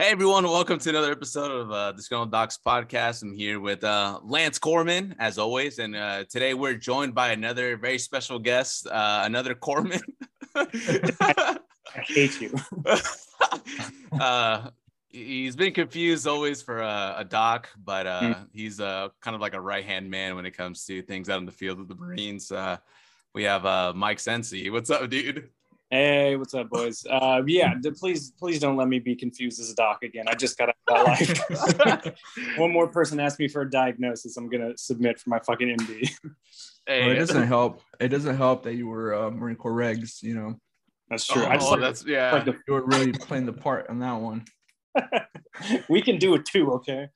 Hey everyone, welcome to another episode of uh, the Disgruntled Docs podcast. I'm here with uh, Lance Corman, as always, and uh, today we're joined by another very special guest, uh, another Corman. I hate you. uh, he's been confused always for a, a doc, but uh, Mm. he's uh, kind of like a right hand man when it comes to things out in the field with the Marines. Uh, we have uh, Mike Sensi. What's up, dude? Hey, what's up, boys? Uh, yeah, d- please, please don't let me be confused as a doc again. I just got out of that life. One more person asked me for a diagnosis. I'm gonna submit for my fucking MD. Hey, Well, it doesn't help. It doesn't help that you were uh, Marine Corps regs. You know, That's true. Oh, I just like, that's yeah. like the, you were really playing the part on that one. we can do it too. Okay.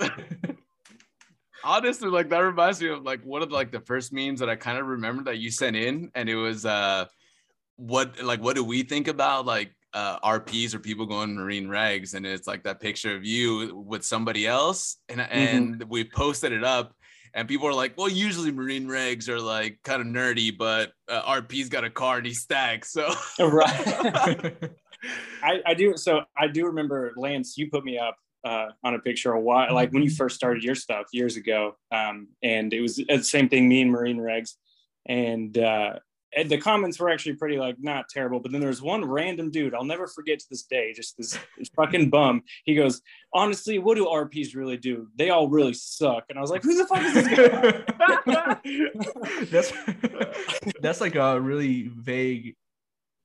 honestly like that reminds me of like one of like the first memes that i kind of remember that you sent in and it was uh what like what do we think about like uh rps or people going marine regs and it's like that picture of you with somebody else and and we posted it up and people are like well usually marine regs are like kind of nerdy but uh, rp's got a car and he stacks so Right. I, I do. So I do remember Lance. You put me up uh, on a picture a while, like when you first started your stuff years ago, um, and it was the same thing. Me and Marine Regs, and, uh, and the comments were actually pretty like not terrible. But then there's one random dude I'll never forget to this day. Just this, fucking bum. He goes, honestly, what do RPs really do? They all really suck. And I was like, who the fuck is this guy? that's that's like a really vague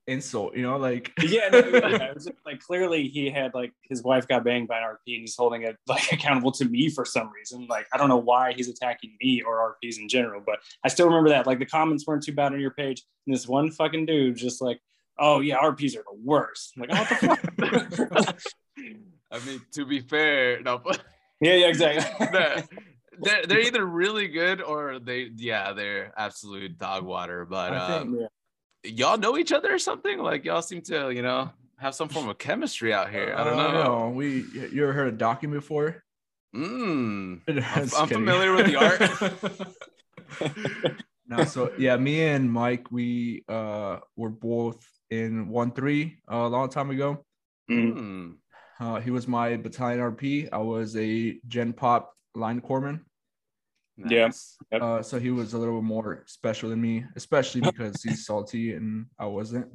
insult. You know, like yeah, no, yeah, it was just, like clearly he had like his wife got banged by an RP and he's holding it like accountable to me for some reason. Like I don't know why he's attacking me or RPs in general, but I still remember that. Like the comments weren't too bad on your page, and this one fucking dude just like, oh yeah, RPs are the worst. I'm like, oh, what the fuck? i mean to be fair no yeah, yeah, exactly. they're, they're, they're either really good or they yeah they're absolute dog water but I uh, think- Yeah. Y'all know each other or something like y'all seem to you know have some form of chemistry out here i don't Uh, know no, we you ever heard of docking before? mm. Just I'm familiar with the art. no, so yeah, me and Mike, we uh were both in one three uh, a long time ago. Mm. Uh, he was my battalion RP. I was a Gen Pop line corpsman. Yeah. Yep. Uh, so he was a little more special than me, especially because he's salty and I wasn't.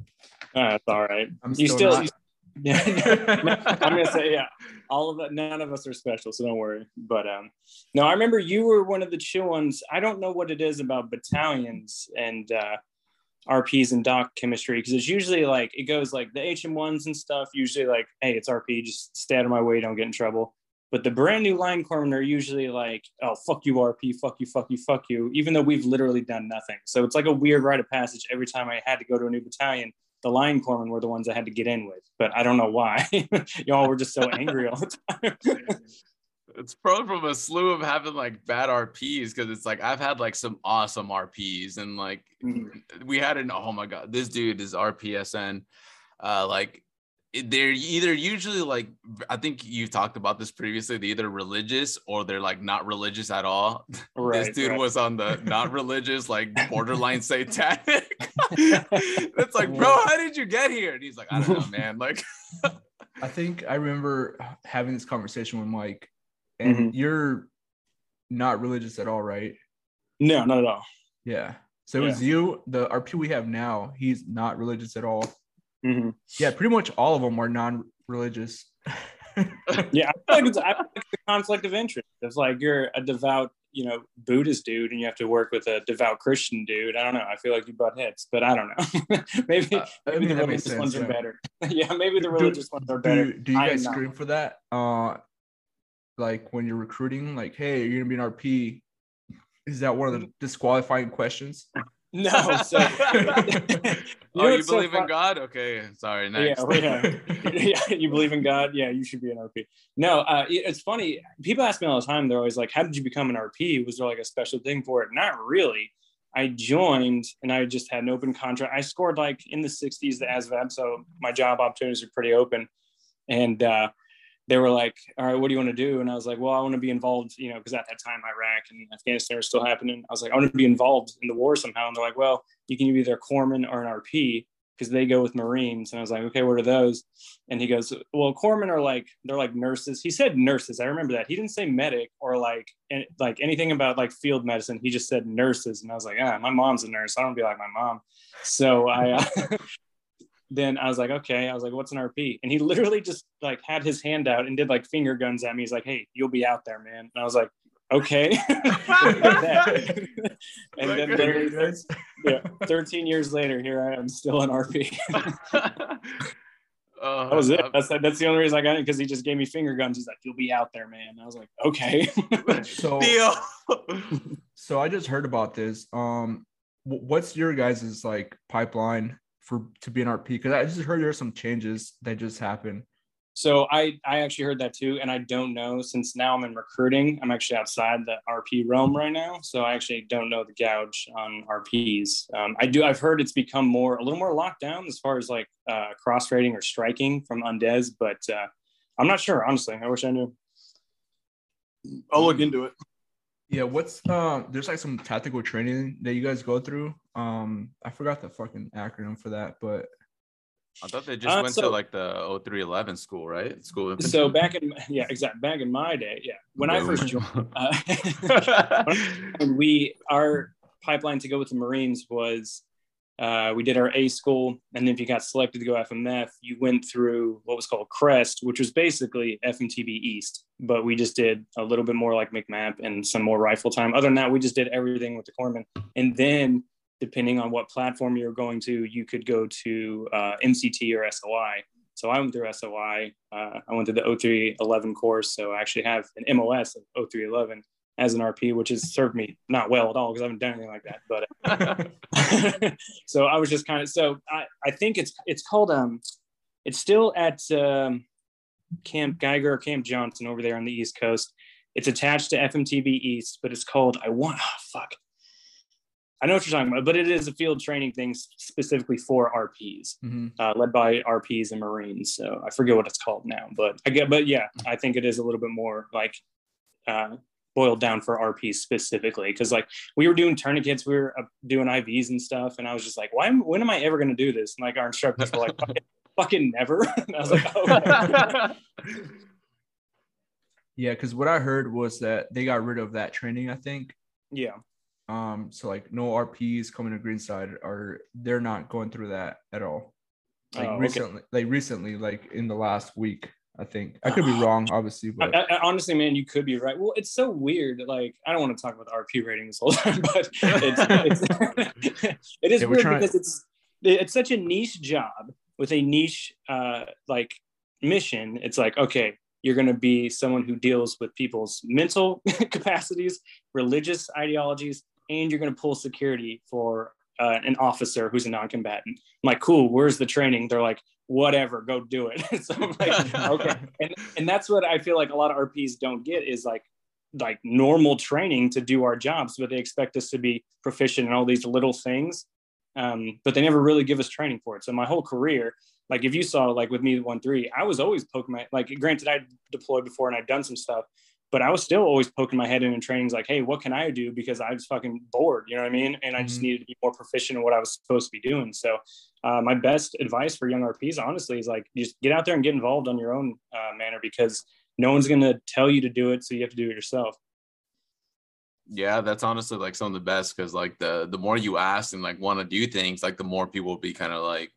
Uh, That's all right. I'm You still, still, not. you- yeah. I'm gonna say yeah. All of it. None of us are special, so don't worry. But um, no, I remember you were one of the chill ones. I don't know what it is about battalions and uh, RPs and doc chemistry because it's usually like it goes like the HM ones and stuff. Usually like, hey, it's RP, just stay out of my way, don't get in trouble. But the brand new line corpsmen are usually like, oh fuck you RP, fuck you, fuck you, fuck you, even though we've literally done nothing. So it's like a weird rite of passage every time I had to go to a new battalion the line corpsmen were the ones I had to get in with, but I don't know why. Y'all were just so angry all the time. it's prone from a slew of having like bad rps because it's like i've had like some awesome rps and like Mhm. we had an oh my god this dude is rpsn uh like they're either usually like i think you've talked about this previously they're either religious or they're like not religious at all right, this dude right. was on the not religious like borderline satanic it's like bro how did you get here and he's like i don't know man like I think I remember having this conversation with Mike, and mm-hmm. you're not religious at all, right? no, not at all. Yeah. So it was you, the RP we have now. He's not religious at all. Mhm. Yeah, pretty much all of them are non-religious. Yeah, I feel like it's, I feel like it's a conflict of interest. It's like you're a devout, you know, Buddhist dude, and you have to work with a devout Christian dude. I don't know. I feel like you butt heads, but I don't know. maybe Uh, I maybe mean, the that makes religious ones sense, are better. yeah, maybe the Do- religious ones are better. you, do you guys not. scream for that? Uh, like when you're recruiting, like, hey, are you're gonna be an RP. Is that one of the disqualifying questions? No, so you know oh you so believe in god okay sorry next Yeah, yeah. yeah, you believe in God? Yeah, you should be an RP. No, uh, it- it's funny. People ask me all the time. They're always like, "How did you become an RP? Was there like a special thing for it?" Not really. I joined and I just had an open contract. I scored like in the 60s, the ASVAB, so my job opportunities are pretty open. And uh, they were like, "All right, what do you want to do?" And I was like, "Well, I want to be involved, you know, because at that time Iraq and Afghanistan are still happening." I was like, "I want to be involved in the war somehow." And they're like, "Well, you can be either a corpsman or an RP." because they go with Marines. And I was like, okay, what are those? And he goes, well, corpsmen are like they're like nurses. He said nurses. I remember that. He didn't say medic or like like anything about like field medicine. He just said nurses. And I was like, ah, my mom's a nurse. I don't be like my mom. So I. Uh, then I was like, okay. I was like, what's an RP? And he literally just like had his hand out and did like finger guns at me. He's like, hey, you'll be out there, man. And I was like, okay. and then literally, yeah, 13 years later, here I am still an RP. Uh, that was it. That's that's the only reason I got it because he just gave me finger guns. He's like, "You'll be out there, man." I was like, "Okay." so, so I just heard about this. Um, what's your guys's like pipeline for to be an RP? Because I just heard there's some changes that just happened. So I I actually heard that too, and I don't know since now I'm in recruiting. I'm actually outside the RP realm right now, so I actually don't know the gouge on RPs. Um, I do. I've heard it's become more a little more locked down as far as like uh, cross rating or striking from undes, but uh, I'm not sure honestly. I wish I knew. I'll look into it. Yeah, what's uh there's like some tactical training that you guys go through. Um I forgot the fucking acronym for that, but I thought they just uh, went so, to like the 0311 school, right? School. So back in yeah, exactly. Back in my day, yeah, when I first joined, uh, we our pipeline to go with the Marines was uh, we did our A school, and then if you got selected to go FMF, you went through what was called Crest, which was basically FMTB East, but we just did a little bit more like MCMAP and some more rifle time. Other than that, we just did everything with the corpsman, and then depending on what platform you're going to, you could go to uh, MCT or SOI. So I went through SOI. Uh, I went through the 0311 course. So I actually have an MOS of 0311 as an RP, which has served me not well at all because I haven't done anything like that. But uh, so I was just kind of so I, I think it's it's called um it's still at um, Camp Geiger or Camp Johnson over there on the East Coast. It's attached to FMTB East, but it's called I want oh, fuck I know what you're talking about, but it is a field training thing specifically for RPs, mm-hmm. uh, led by RPs and Marines. So I forget what it's called now, but I get, but yeah, I think it is a little bit more like uh, boiled down for RPs specifically. Cause like we were doing tourniquets, we were uh, doing IVs and stuff. And I was just like, why, when am I ever going to do this? And like our instructors were like, fucking, fucking never. and I was like, oh. yeah. Cause what I heard was that they got rid of that training, I think. Yeah. Um, so like no RPs coming to Greenside are they're not going through that at all. Like oh, recently, okay. like recently, like in the last week, I think I could be wrong, obviously, but I, I, honestly, man, you could be right. Well, it's so weird. Like I don't want to talk about RP ratings all the time, but it's, it's it is yeah, weird trying... because it's it's such a niche job with a niche uh like mission. It's like okay, you're going to be someone who deals with people's mental capacities, religious ideologies, and you're going to pull security for uh, an officer who's a non-combatant. I'm like, cool. Where's the training? They're like, whatever, go do it. so I'm like, okay. And and that's what I feel like a lot of RPs don't get is like like normal training to do our jobs, but they expect us to be proficient in all these little things. Um, but they never really give us training for it. So my whole career, like if you saw like with me one three, I was always poking my like granted I deployed before and I'd done some stuff, but I was still always poking my head in in trainings like, hey, what can I do? Because I was fucking bored, you know what I mean? And I just mm-hmm. needed to be more proficient in what I was supposed to be doing. So uh, my best advice for young RPs, honestly, is like just get out there and get involved on your own uh, manner because no one's going to tell you to do it. So you have to do it yourself. Yeah, that's honestly like some of the best because like the the more you ask and like want to do things, like the more people will be kind of like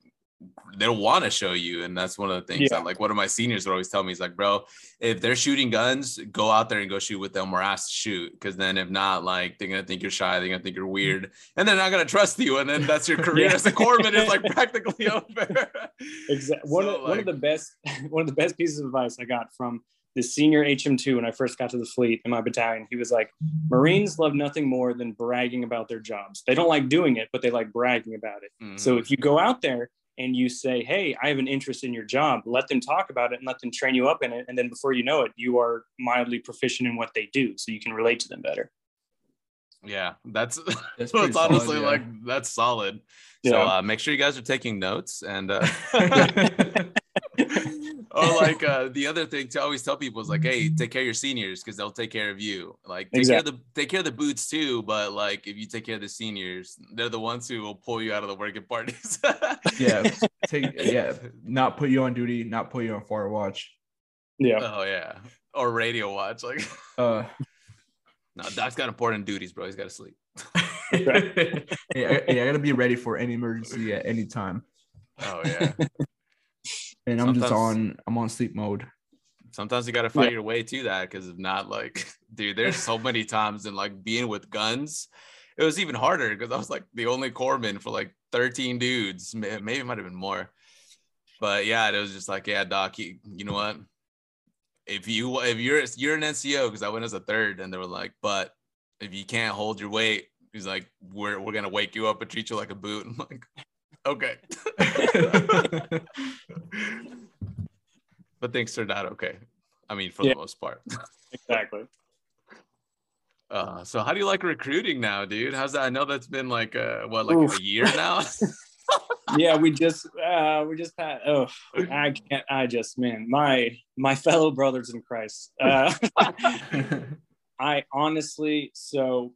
they don't want to show you and that's one of the things yeah. that like one of my seniors would always tell me is like bro if they're shooting guns go out there and go shoot with them or ask to shoot because then if not like they're gonna think you're shy they're gonna think you're weird and they're not gonna trust you and then that's your career yeah. as a corpsman is like practically over exactly one, so, of, like, one of the best one of the best pieces of advice i got from the senior hm2 when i first got to the fleet in my battalion he was like marines love nothing more than bragging about their jobs they don't like doing it but they like bragging about it mm-hmm. so if you go out there and you say, Hey, I have an interest in your job, let them talk about it and let them train you up in it. And then before you know it, you are mildly proficient in what they do. So you can relate to them better. Yeah, that's that's, that's honestly yeah. like that's solid. Yeah. So uh, make sure you guys are taking notes and uh, or like uh, the other thing to always tell people is like, hey, take care of your seniors because they'll take care of you. Like take exactly. care of the take care of the boots too, but like if you take care of the seniors, they're the ones who will pull you out of the working parties. yeah, take yeah, not put you on duty, not put you on fire watch. Yeah. Oh yeah, or radio watch. Like, uh, no, Doc's got important duties, bro. He's got to sleep. hey, I, I gotta be ready for any emergency at any time. Oh yeah. And I'm just on I'm on sleep mode. Sometimes you gotta find yeah. your way to that because if not, like, dude, there's so many times in like being with guns, it was even harder because I was like the only corpsman for like 13 dudes. Maybe it might have been more. But yeah, it was just like, yeah, Doc, you, you know what? If you if you're you're an NCO, because I went as a third, and they were like, but if you can't hold your weight, he's like, we're we're gonna wake you up and treat you like a boot. I'm like, okay. but things turned out okay. I mean, for yeah. the most part. exactly. Uh, so how do you like recruiting now, dude? How's that? I know that's been like uh what, like Oof. a year now. yeah, we just uh we just had oh I can't I just man, my my fellow brothers in Christ. Uh I honestly so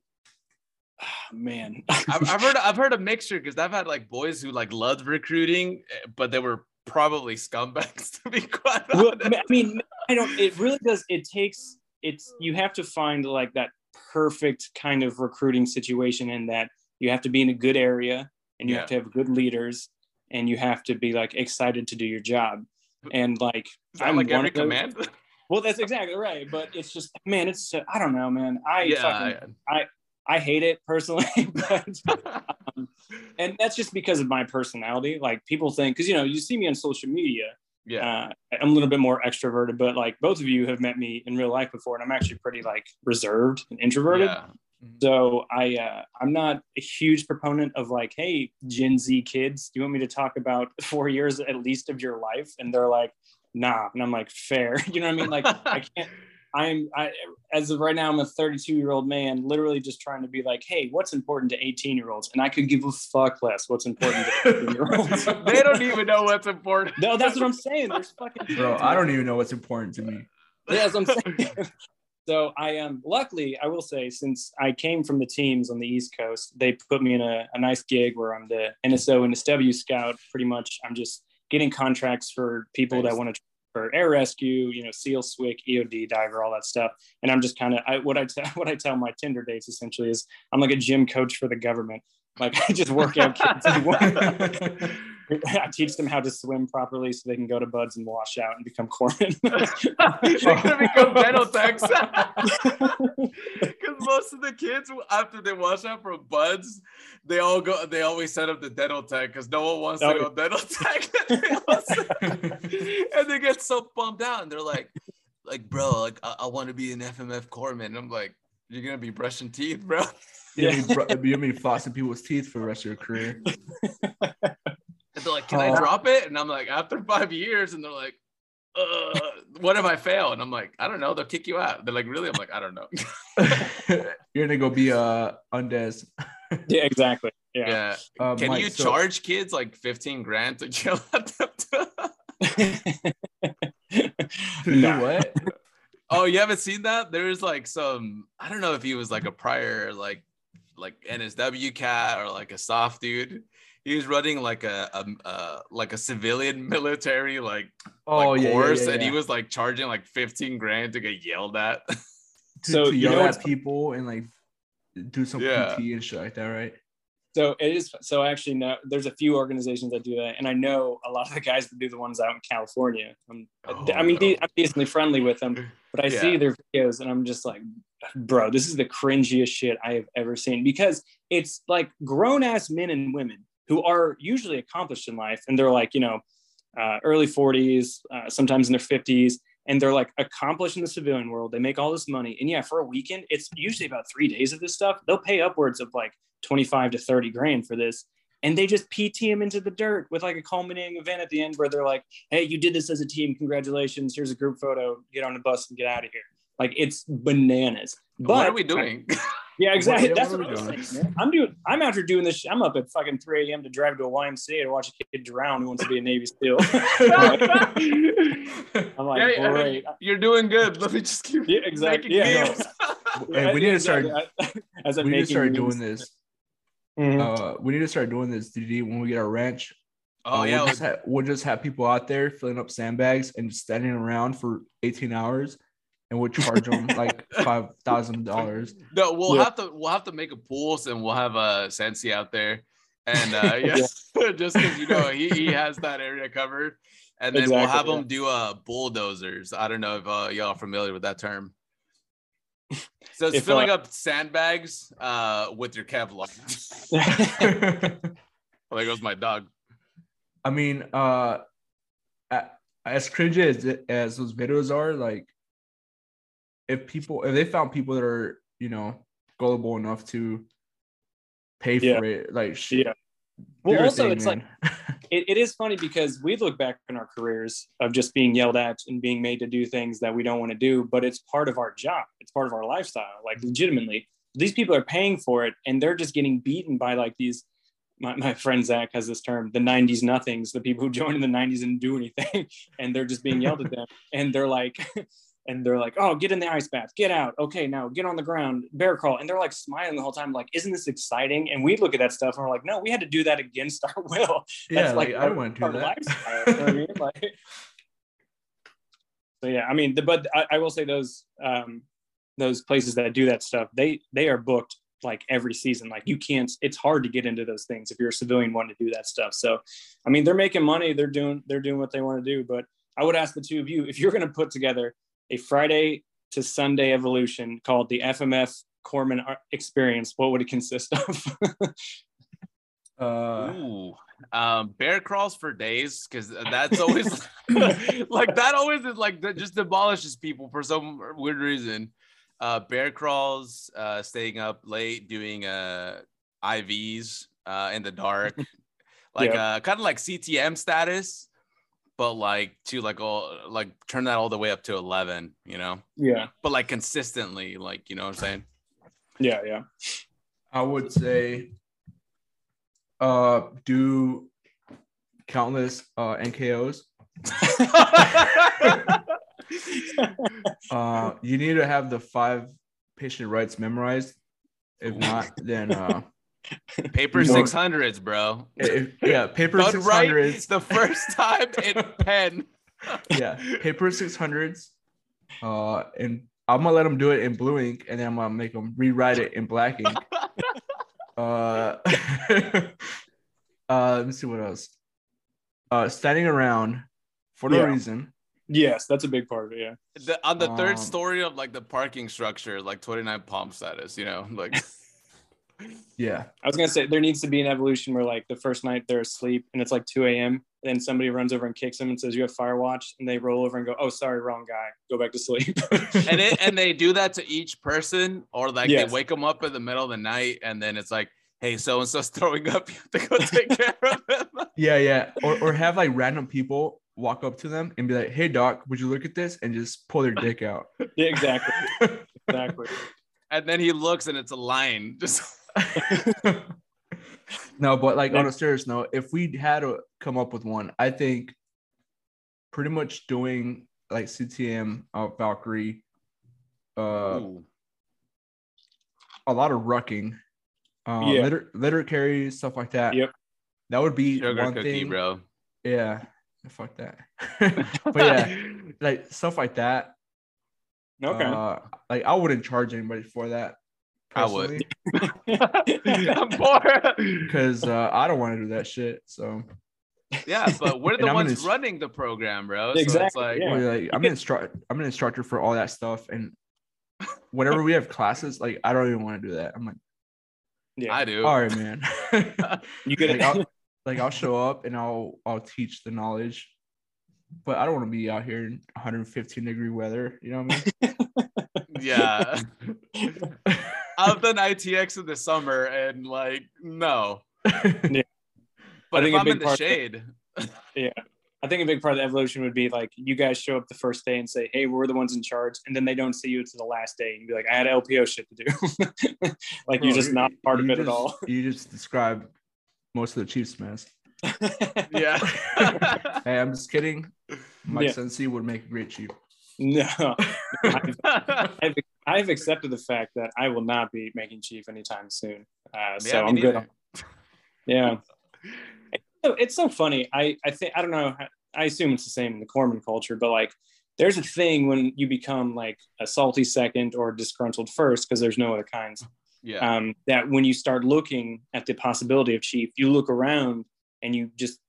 man. I've, I've, heard i've heard a mixture because i've had like boys who like loved recruiting eh, but they were probably scumbags to be quite well, i mean i don't it really does it takes it's you have to find like that perfect kind of recruiting situation in that you have to be in a good area and you yeah. have to have good leaders and you have to be like excited to do your job. And like i'm like every command? Well that's exactly right but it's just man it's i don't know man. I yeah, fucking, I I hate it personally, but, um, and that's just because of my personality. Like people think, because you know, you see me on social media. Yeah, uh, I'm a little bit more extroverted, but like both of you have met me in real life before, and I'm actually pretty like reserved and introverted. Yeah. Mm-hmm. So I uh, I'm not a huge proponent of like, hey, Gen Z kids, do you want me to talk about four years at least of your life? And they're like, nah, and I'm like, fair. You know what I mean? Like I can't. I'm I as of right now, I'm a 32 year old man, literally just trying to be like, hey, what's important to 18 year olds? And I could give a fuck less what's important to 18 year olds. they don't even know what's important. No, that's what I'm saying. There's fucking bro. I don't even know what's important to me. Yeah, that's what I'm saying. so I am um, luckily, I will say, since I came from the teams on the East Coast, they put me in a, a nice gig where I'm the NSO and SW scout. Pretty much, I'm just getting contracts for people nice. that want to for air rescue, you know, SEAL, SWCC, EOD, diver, all that stuff. And I'm just kind of I, what I tell what I tell my Tinder dates essentially is I'm like a gym coach for the government. Like I just work out kids. I teach them how to swim properly so they can go to BUD/S and wash out and become corpsmen. They're gonna become dental techs. Because most of the kids, after they wash out from BUD/S, they all go. They always set up the dental tech because no one wants oh, to go dental tech. and they get so bummed out, and they're like, "Like, bro, like I, I want to be an FMF corpsman." And I'm like, "You're gonna be brushing teeth, bro." Yeah, you're gonna be flossing people's teeth for the rest of your career. And they're like, "Can I drop it?" And I'm like, "After five years," and they're like, uh, "What if I fail?" And I'm like, "I don't know. They'll kick you out." They're like, "Really?" I'm like, "I don't know." You're gonna go be a uh, undes. yeah, exactly. Yeah. yeah. Uh, Can Mike, you so- charge kids like 15 grand to kill them? no. what? Oh, you haven't seen that? There's like some. I don't know if he was like a prior like like NSW cat or like a soft dude he was running like a, a, a uh, like a civilian military like, oh, like yeah, course, yeah, yeah, and he was like charging like 15 grand to get yelled at. to, so to yell at people and like do some PT and shit like that, right? So it is. So actually, no. There's a few organizations that do that, and I know a lot of the guys that do the ones out in California. Oh, I mean, no. I'm decently friendly with them, but I see their videos, and I'm just like, bro, this is the cringiest shit I have ever seen because it's like grown ass men and women who are usually accomplished in life and they're like you know uh, early 40s uh, sometimes in their 50s and they're like accomplished in the civilian world. They make all this money. And yeah for a weekend it's usually about three days of this stuff. They'll pay upwards of like 25 to 30 grand for this. And they just pt him into the dirt with like a culminating event at the end where they're like hey you did this as a team. Congratulations. Here's a group photo. Get on the bus and get out of here Like it's bananas. But what are we doing? Yeah, exactly. What- That's what what, are I'm doing? saying. I'm doing. I'm out here doing this. sh- I'm up at fucking 3 a.m. to drive to a YMCA to watch a kid drown who wants to be a Navy SEAL. I'm like, Yeah, yeah, great. You're doing good. Let me just keep Yeah, exactly. making Yeah, memes. Hey, we need to start. As I'm We need to start memes. doing this. Mhm. Uh, we need to start doing this, DD. When we get our ranch, oh uh, yeah, we'll just, ha- we'll just have people out there filling up sandbags and just standing around for 18 hours, and we'll charge them like five thousand dollars. no, we'll Yeah. have to we'll have to make a pools and we'll have a uh, Sensi out there, and uh, yes, just because you know he, he has that area covered, and then we'll have yeah. him do uh bulldozers. I don't know if uh, y'all are familiar with that term. So it's If, filling uh, up sandbags uh, with your Kevlar. Oh, there goes my dog. I mean, uh, as cringy as as those videos are, like, if people if they found people that are you know gullible enough to pay Yeah. for it, like, sh- Yeah. Well, also, thing, it's like it, it is funny because we look back in our careers of just being yelled at and being made to do things that we don't want to do, but it's part of our job. It's part of our lifestyle. Like legitimately, these people are paying for it and they're just getting beaten by like these. My, my friend Zach has this term, the 90s nothings, the people who joined in the 90s and do anything, and they're just being yelled at them. And they're like, and they're like, oh, get in the ice bath, get out. Okay, now get on the ground, bear crawl. And they're like smiling the whole time, like, isn't this exciting? And we look at that stuff and we're like, no, we had to do that against our will. yeah, like, I our- don't want to do that. you know I mean? Like, so yeah, I mean, the, but I, I will say those um, those places that do that stuff, they they are booked like every season. Like you can't. It's hard to get into those things if you're a civilian wanting to do that stuff. So, I mean, they're making money. They're doing they're doing what they want to do. But I would ask the two of you if you're going to put together a Friday to Sunday evolution called the FMF Corpsman Experience, what would it consist of? Uh, Ooh, um, bear crawls for days because that's always like that. Always is like that just demolishes people for some weird reason. Uh, bear crawls, uh, staying up late, doing uh IVs uh in the dark, like Yeah. uh kind of like CTM status, but like to like all like turn that all the way up to eleven, you know, yeah, but like consistently, like you know what I'm saying. yeah, yeah. I would say, uh, do countless uh NKOs. Uh, you need to have the five patient rights memorized. If not, then uh, Paper six hundreds, bro. if, yeah, paper Done six right hundreds. the first time in pen. Yeah, paper six hundreds. Uh, and I'm gonna let them do it in blue ink, and then I'm gonna make them rewrite it in black ink. Uh, uh, let me see what else. Uh, standing around for no Yeah. reason. Yes, that's a big part of it. Yeah. The, on the third Um, story of like the parking structure, like 29 palm status, you know, like Yeah, I was gonna say there needs to be an evolution where like the first night they're asleep and it's like 2 a.m. And then somebody runs over and kicks them and says you have fire watch, and they roll over and go, "Oh, sorry, wrong guy. Go back to sleep." and it, and they do that to each person, or like Yes. they wake them up in the middle of the night, and then it's like, hey, so and so's throwing up, you have to go take care of him. yeah, yeah. Or or have like random people walk up to them and be like, "Hey, doc, would you look at this?" and just pull their dick out. yeah, exactly, exactly. And then he looks, and it's a line, just no, but like on a serious note, if we had to come up with one, I think pretty much doing like CTM uh, Valkyrie, uh, Ooh. a lot of rucking, uh, Yeah. litter litter carry stuff like that. Yep. That would be sugar one cookie, thing. bro. Yeah, fuck that. but yeah, like stuff like that. Okay. Uh, like I wouldn't charge anybody for that. I would. I'm poor. because uh, I don't want to do that shit. So Yeah, but we're the ones gonna running the program, bro. So Exactly, it's like, yeah. Like, I'm an instructor. I'm an instructor for all that stuff, and whenever we have classes, like I don't even want to do that. I'm like, yeah, I do. all right, man. you get like, it. I'll, like I'll show up and I'll I'll teach the knowledge, but I don't want to be out here in 115 degree weather. You know what I mean? Yeah. I've done ITX in the summer and like no. But I if think a I'm big in the part- shade, yeah I think a big part of the evolution would be like you guys show up the first day and say, "Hey, we're the ones in charge," and then they don't see you until the last day, and be like, "I had LPO shit to do," like Bro, you're just not part of you it at all. You just described most of the Chiefs mess. Yeah. Hey, I'm just kidding. Mike Yeah. Sensi would make a great chief. no, I've, I've accepted the fact that I will not be making chief anytime soon. Uh, so Yeah, I'm good. neither. Yeah. So it's so funny. I, I think I don't know. I assume it's the same in the Corpsman culture, but like there's a thing when you become like a salty second or disgruntled first because there's no other kinds. Yeah. Um, that when you start looking at the possibility of chief, you look around and you just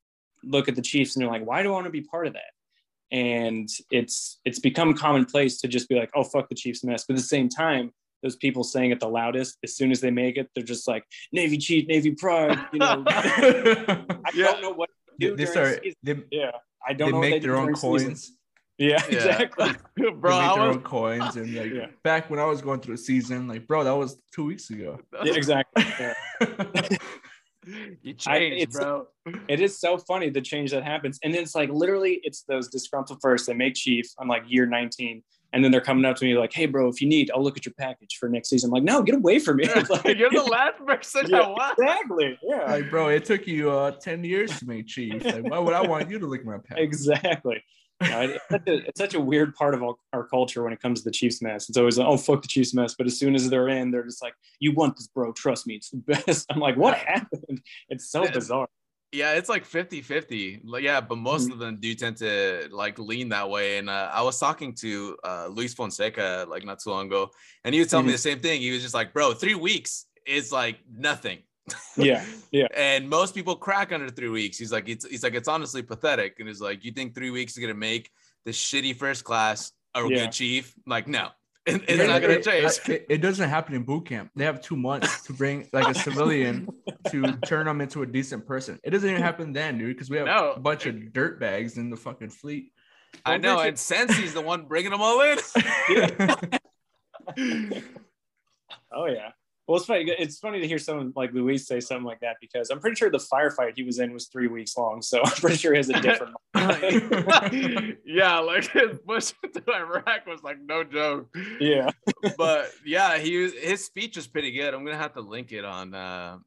look at the Chiefs and you're like, why do I want to be part of that? And it's it's become commonplace to just be like, oh fuck the Chiefs mess. But at the same time, those people saying it the loudest, as soon as they make it, they're just like Navy Chief, Navy Pride. You know, I Yeah. don't know what to they, do they during start. season. They, Yeah, I don't they know. make do their own during season. coins. Yeah, Yeah. exactly. bro, they I make their was own coins, and like Yeah. back when I was going through the season, like bro, that was two weeks ago. Yeah, exactly. Yeah. you I- it's- bro. It is so funny the change that happens, and then it's like literally, it's those disgruntled first. They make Chief on like year 19, and then they're coming up to me like, "Hey, bro, if you need, I'll look at your package for next season." I'm like, "No, get away from me!" Like, You're the last person Yeah. I want. exactly. Yeah, like bro, it took you uh ten years to make chief. Like, why would I want you to lick my package? exactly. You know, it's, such a, it's such a weird part of our, our culture when it comes to the Chiefs mess. It's always like, "Oh, fuck the Chiefs mess," but as soon as they're in, they're just like, "You want this, bro? Trust me, it's the best." I'm like, "What happened?" It's so bizarre. Yeah, it's like 50 50. Yeah, but most Mhm. of them do tend to like lean that way. And uh, I was talking to uh, Luis Fonseca like not too long ago, and he was telling me Mhm. the same thing. He was just like, bro, three weeks is like nothing. Yeah, yeah. and most people crack under three weeks. He's like, it's he's like, it's honestly pathetic. And he's like, you think three weeks is gonna make the shitty first class a Yeah. good chief? Like, no, it- it's Yeah, not gonna it- change. It, it doesn't happen in boot camp. They have two months to bring like a civilian to turn them into a decent person. It doesn't even happen then, dude, because we have No. a bunch of dirt bags in the fucking fleet. I know, Richard- and Sensi's the one bringing them all in. Oh yeah. Well, it's funny. It's funny to hear someone like Luis say something like that because I'm pretty sure the firefight he was in was three weeks long. So I'm pretty sure he has a different. yeah, like his push to Iraq was like no joke. yeah. But yeah, he was, his speech was pretty good. I'm gonna have to link it on uh,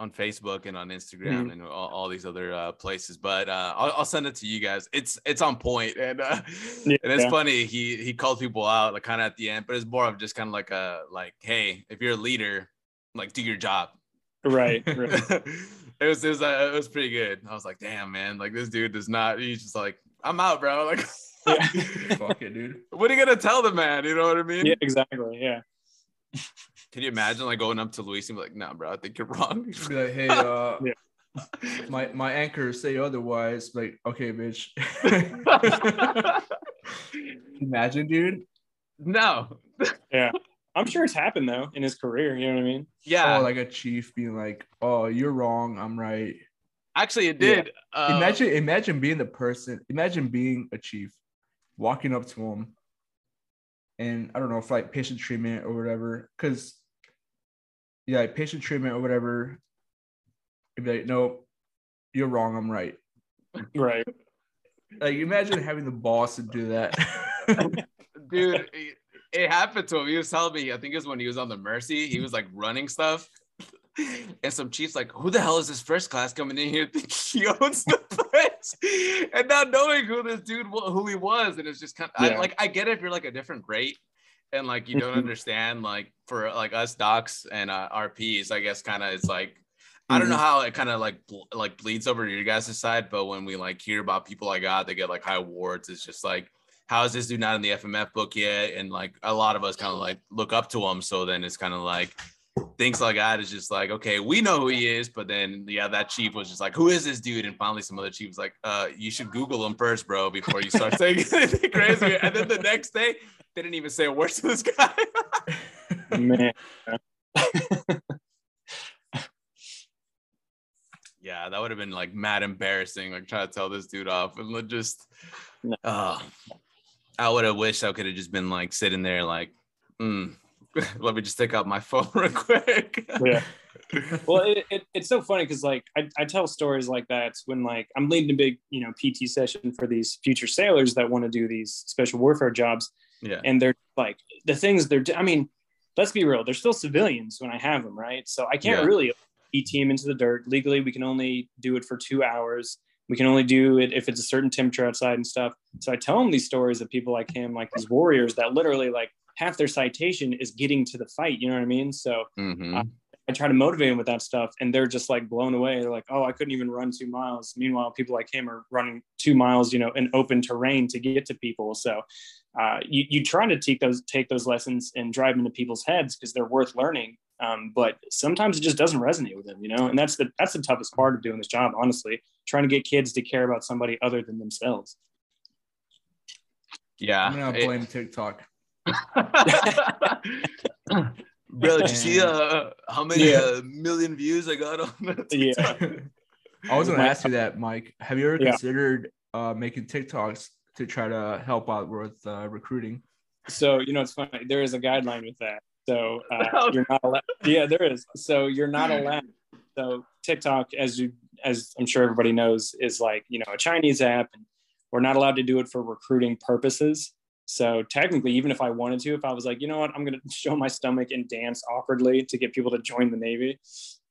on Facebook and on Instagram Mhm. and all, all these other uh, places. But uh, I'll, I'll send it to you guys. It's it's on point and uh, Yeah. and it's funny. He he called people out like kind of at the end, but it's more of just kind of like a like, hey, if you're a leader, like do your job. Right. right. it was it was uh, it was pretty good. I was like, damn man, like this dude does not. He's just like, I'm out, bro. Like, Yeah. Fuck it, dude. what are you gonna tell the man? You know what I mean? Yeah. Exactly. Yeah. Can you imagine like going up to Luis and be like, nah, bro, I think you're wrong. Be like, hey, uh, Yeah. my my anchors say otherwise. Like, okay, bitch. Imagine, dude. no. Yeah. I'm sure it's happened though in his career. You know what I mean? Yeah. Oh, like a chief being like, "Oh, you're wrong. I'm right." Actually, it did. Uh, imagine, imagine being the person. Imagine being a chief, walking up to him, and I don't know if like patient treatment or whatever. Because yeah, like patient treatment or whatever. It'd be like, "No, you're wrong. I'm right." Right. Like, imagine having the boss to do that. dude it, it happened to him he was telling me i think it was when he was on the mercy he was like running stuff and some chiefs like who the hell is this first class coming in here think he owns the place and not knowing who this dude who he was and it's just kind of I, like i get it if you're like a different grade and like you don't understand like for like us docs and uh, rps i guess kind of it's like I don't know how it kind of like bl- like bleeds over to your guys' side, but when we like hear about people like God, they get like high awards. It's just like, how is this dude not in the FMF book yet? And like a lot of us kind of like look up to him. So then it's kind of like things like that is just like, okay, we know who he is, but then yeah, that chief was just like, who is this dude? And finally, some other chief was like, uh, you should Google him first, bro, before you start saying anything crazy. And then the next day, they didn't even say a word to this guy. Man. yeah, that would have been like mad embarrassing, like trying to tell this dude off and just, uh, I would have wished I could have just been like sitting there, like, mm, let me just take out my phone real quick. yeah. Well, it, it, it's so funny because like I, I tell stories like that when like I'm leading a big you know PT session for these future sailors that want to do these special warfare jobs, Yeah. and they're like the things they're. I mean, let's be real. They're still civilians when I have them, right? So I can't Yeah. really PT them into the dirt legally. We can only do it for two hours. We can only do it if it's a certain temperature outside and stuff. So I tell them these stories of people like him, like these warriors that literally like half their citation is getting to the fight. You know what I mean? So Mhm. I try to motivate them with that stuff, and they're just like blown away. They're like, "Oh, I couldn't even run two miles." Meanwhile, people like him are running two miles, you know, in open terrain to get to people. So, uh, you you try to take those take those lessons and drive them into people's heads because they're worth learning. Um, but sometimes it just doesn't resonate with them, you know, and that's the that's the toughest part of doing this job, honestly. Trying to get kids to care about somebody other than themselves. Yeah. I'm gonna It- blame TikTok. Bro, did you see uh, how many Yeah. uh, million views I got on that? Yeah. I was gonna ask you that, Mike. Have you ever Yeah. considered uh, making TikToks to try to help out with uh, recruiting? So you know, it's funny. There is a guideline with that. So uh, you're not allowed. Yeah, there is. So you're not allowed. So TikTok, as you as I'm sure everybody knows, is like you know a Chinese app, and we're not allowed to do it for recruiting purposes. So technically, even if I wanted to, if I was like, you know what, I'm going to show my stomach and dance awkwardly to get people to join the Navy,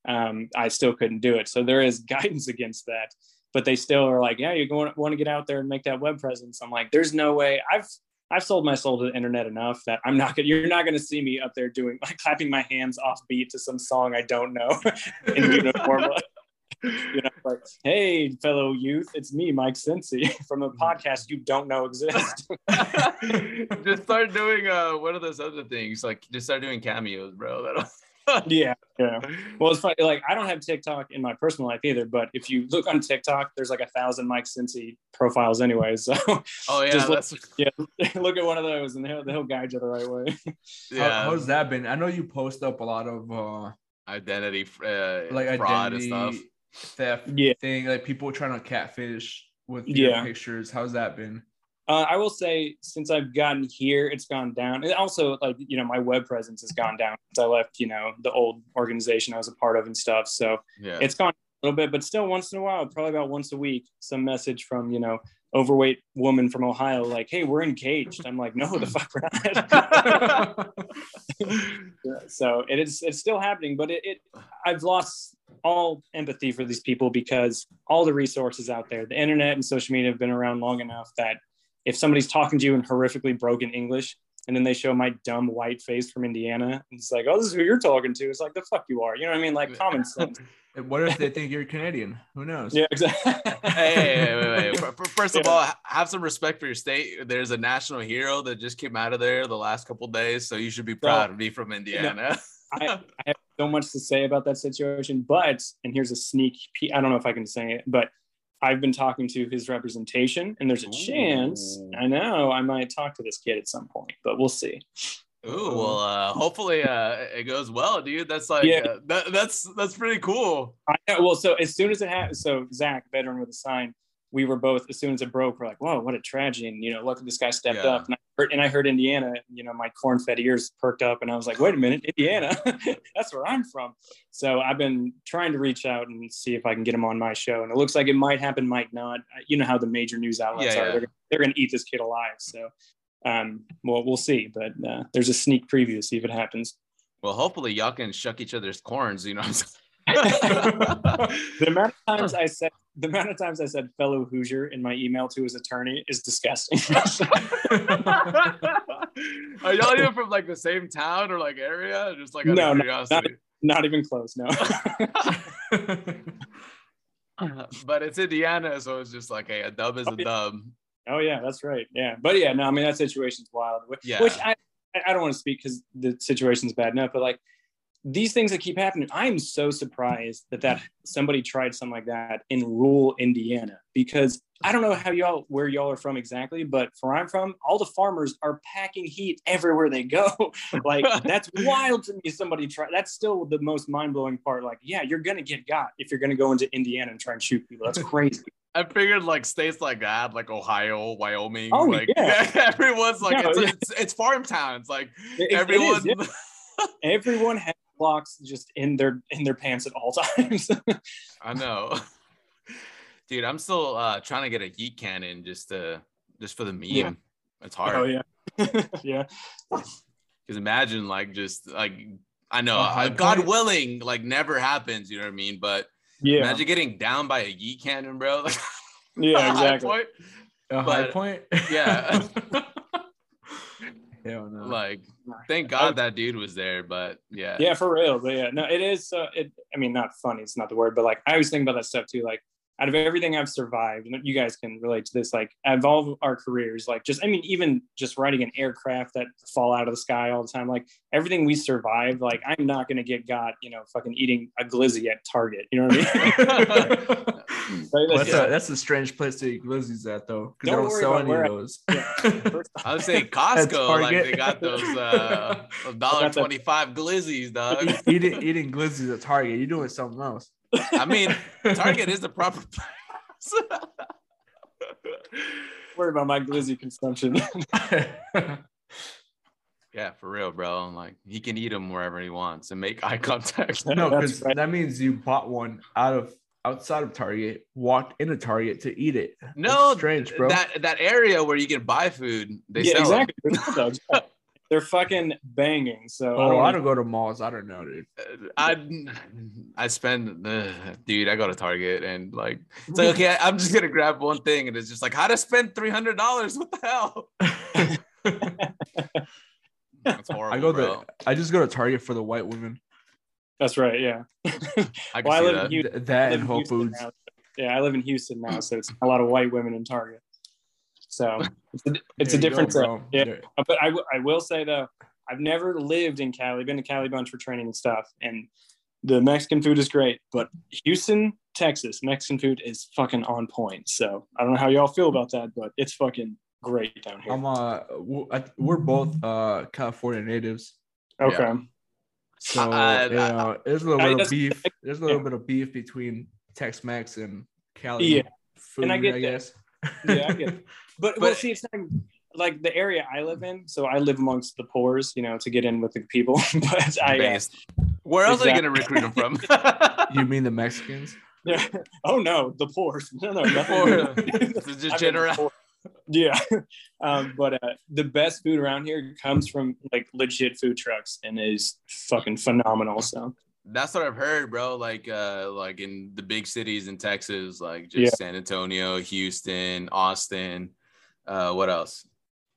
um, I still couldn't do it. So there is guidance against that. But they still are like, yeah, you want to get out there and make that web presence. I'm like, there's no way. I've I've sold my soul to the internet enough that I'm not gonna. You're not gonna see me up there doing like clapping my hands off beat to some song I don't know in uniform. you know, like, hey, fellow youth, it's me, Mike Sensi, from a podcast you don't know exists. just start doing uh one of those other things. Like just start doing cameos, bro. That'll yeah, yeah. Well, it's funny. Like, I don't have TikTok in my personal life either, but if you look on TikTok, there's like a thousand Mike Sensi profiles anyway. So Oh yeah, Just look- yeah, look at one of those, and they'll, they'll guide you the right way. yeah. How, how's that been? I know you post up a lot of uh, identity uh, like fraud identity and stuff. Theft Yeah. thing, like people trying to catfish with Yeah. pictures. How's that been? Uh, I will say, since I've gotten here, it's gone down. And also, like you know, my web presence has gone down since I left. You know, the old organization I was a part of and stuff. So Yeah. it's gone a little bit, but still, once in a while, probably about once a week, some message from you know overweight woman from Ohio, like, "Hey, we're engaged." I'm like, "No, the hmm. fuck we're not." so it is. It's still happening, but it, it. I've lost all empathy for these people because all the resources out there, the internet and social media have been around long enough that if somebody's talking to you in horrifically broken English and then they show my dumb white face from Indiana, and it's like, oh, this is who you're talking to. It's like the fuck you are. You know what I mean? Like common sense. what if they think you're Canadian? Who knows? yeah, exactly. hey, hey, wait, wait, wait. Fir- fir- First of Yeah. all, have some respect for your state. There's a national hero that just came out of there the last couple days, so you should be proud to be from Indiana. I, I have so much to say about that situation, but and here's a sneak peek. I don't know if I can say it, but I've been talking to his representation, and there's a chance. I know I might talk to this kid at some point, but we'll see. Ooh, well, uh, hopefully uh, it goes well, dude. That's like Yeah. uh, that, that's that's pretty cool. I know. Well, so as soon as it happened, so Zach, veteran with a sign, we were both as soon as it broke, we're like, "Whoa, what a tragedy!" And you know, luckily this guy stepped Yeah. up, and I heard, and I heard Indiana. You know, my corn-fed ears perked up, and I was like, "Wait a minute, Indiana, that's where I'm from." So I've been trying to reach out and see if I can get him on my show, and it looks like it might happen, might not. You know how the major news outlets Yeah, are; they're, they're going to eat this kid alive. So, um, well, we'll see. But uh, there's a sneak preview, see if it happens. Well, hopefully y'all can shuck each other's corns. You know. What the amount of times I said the amount of times I said fellow Hoosier in my email to his attorney is disgusting. Are y'all even from like the same town or like area? Just like No, of no. Not even close. No. but it's Indiana, so it's just like, hey, a dub is a dub. Oh yeah, that's right. Yeah, but yeah, no, I mean that situation's wild. Which, Yeah. which I I don't want to speak because the situation's bad enough, but like these things that keep happening, I'm so surprised that that somebody tried something like that in rural Indiana because I don't know how y'all where y'all are from exactly, but where I'm from, all the farmers are packing heat everywhere they go. like that's wild to me. Somebody try that's still the most mind blowing part. Like, yeah, you're gonna get got if you're gonna go into Indiana and try and shoot people. That's crazy. I figured like states like that, like Ohio, Wyoming, Oh, like yeah. everyone's like No, it's, yeah. it's it's farm towns. Like It- it is, everyone yeah. Everyone has Glocks just in their in their pants at all times. I know. Dude, I'm still uh trying to get a heat cannon just to just for the meme. It's hard. oh yeah, yeah. Because imagine like just like I know high uh, God willing, like never happens, you know what I mean? But Yeah, imagine getting down by a yeet cannon, bro. Like, yeah, high exactly. point. A high But- point. Yeah. Hell no. Like, thank God that dude was there, but yeah. Yeah, for real. But yeah, no, it is. Uh, it. I mean, not funny. It's not the word, but like I always think about that stuff too. Like out of everything I've survived, and you guys can relate to this. Like out of all of our careers, like just I mean, even just riding an aircraft that fall out of the sky all the time. Like everything we survived. Like I'm not gonna get got. You know, fucking eating a glizzy at Target. You know what I mean? Well, that's- that's, a, that's a strange place to eat glizzies at though, because they Don't don't sell any where of I- those. yeah. First I would say Costco, like they got those uh dollar twenty five glizzies, dog. eating eating glizzies at Target, you're doing something else. I mean, Target is the proper place. worry about my glizzy consumption. yeah, for real, bro. Like he can eat them wherever he wants and make eye contact. no, because right. that means you bought one out of outside of Target, walked into Target to eat it. No, That's No, strange, bro. that that area where you can buy food, they yeah, sell 'em. exactly. They're hot dogs. They're fucking banging. So I oh, don't I don't go to malls. I don't know, dude. I I spend, uh, dude. I go to Target and like it's like okay, I'm just gonna grab one thing and it's just like how to spend three hundred dollars. What the hell? That's horrible, I go bro. to I just go to Target for the white women. That's right. Yeah. I can Well, I live that. in Houston. That live and Whole Houston Foods. now. Yeah, I live in Houston now, so it's a lot of white women in Target. So it's a, it's a There you different. go, uh, bro. yeah, There- but I, w- I will say though, I've never lived in Cali. Been to Cali bunch for training and stuff, and the Mexican food is great. But Houston, Texas, Mexican food is fucking on point. So I don't know how y'all feel about that, but it's fucking great down here. I'm uh, we're both uh California natives, okay. so I- you know, there's a little I- bit of beef. There's a little yeah. bit of beef between Tex-Mex and Cali Yeah, food. and I get that. guess. Yeah, I get it. But, well, But- see, it's not like the area I live in. So I live amongst the poors, you know, to get in with the people. but I, uh, Where else are you gonna recruit them from? you mean the Mexicans? yeah. Oh no, the poors. No, no, nothing. Or- It's just general. the poor. Yeah, um, but uh, the best food around here comes from like legit food trucks and is fucking phenomenal. So That's what I've heard, bro. Like, uh, like in the big cities in Texas, like just Yeah. San Antonio, Houston, Austin. Uh, what else?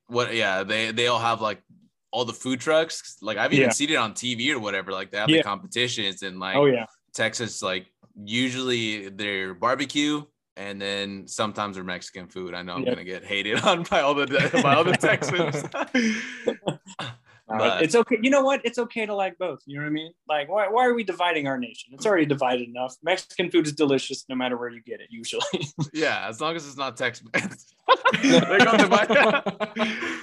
What? Yeah, they they all have like all the food trucks. Like I've even Yeah. seen it on TV or whatever. Like they have Yeah. the competitions and like oh yeah, Texas, like usually they're barbecue and then sometimes they're Mexican food. I know I'm Yeah. gonna get hated on by all the by all the Texans. But- it's okay. You know what? It's okay to like both. You know what I mean? Like, why, why are we dividing our nation? It's already divided enough. Mexican food is delicious no matter where you get it. Usually, yeah, as long as it's not Tex-Mex. They go to my-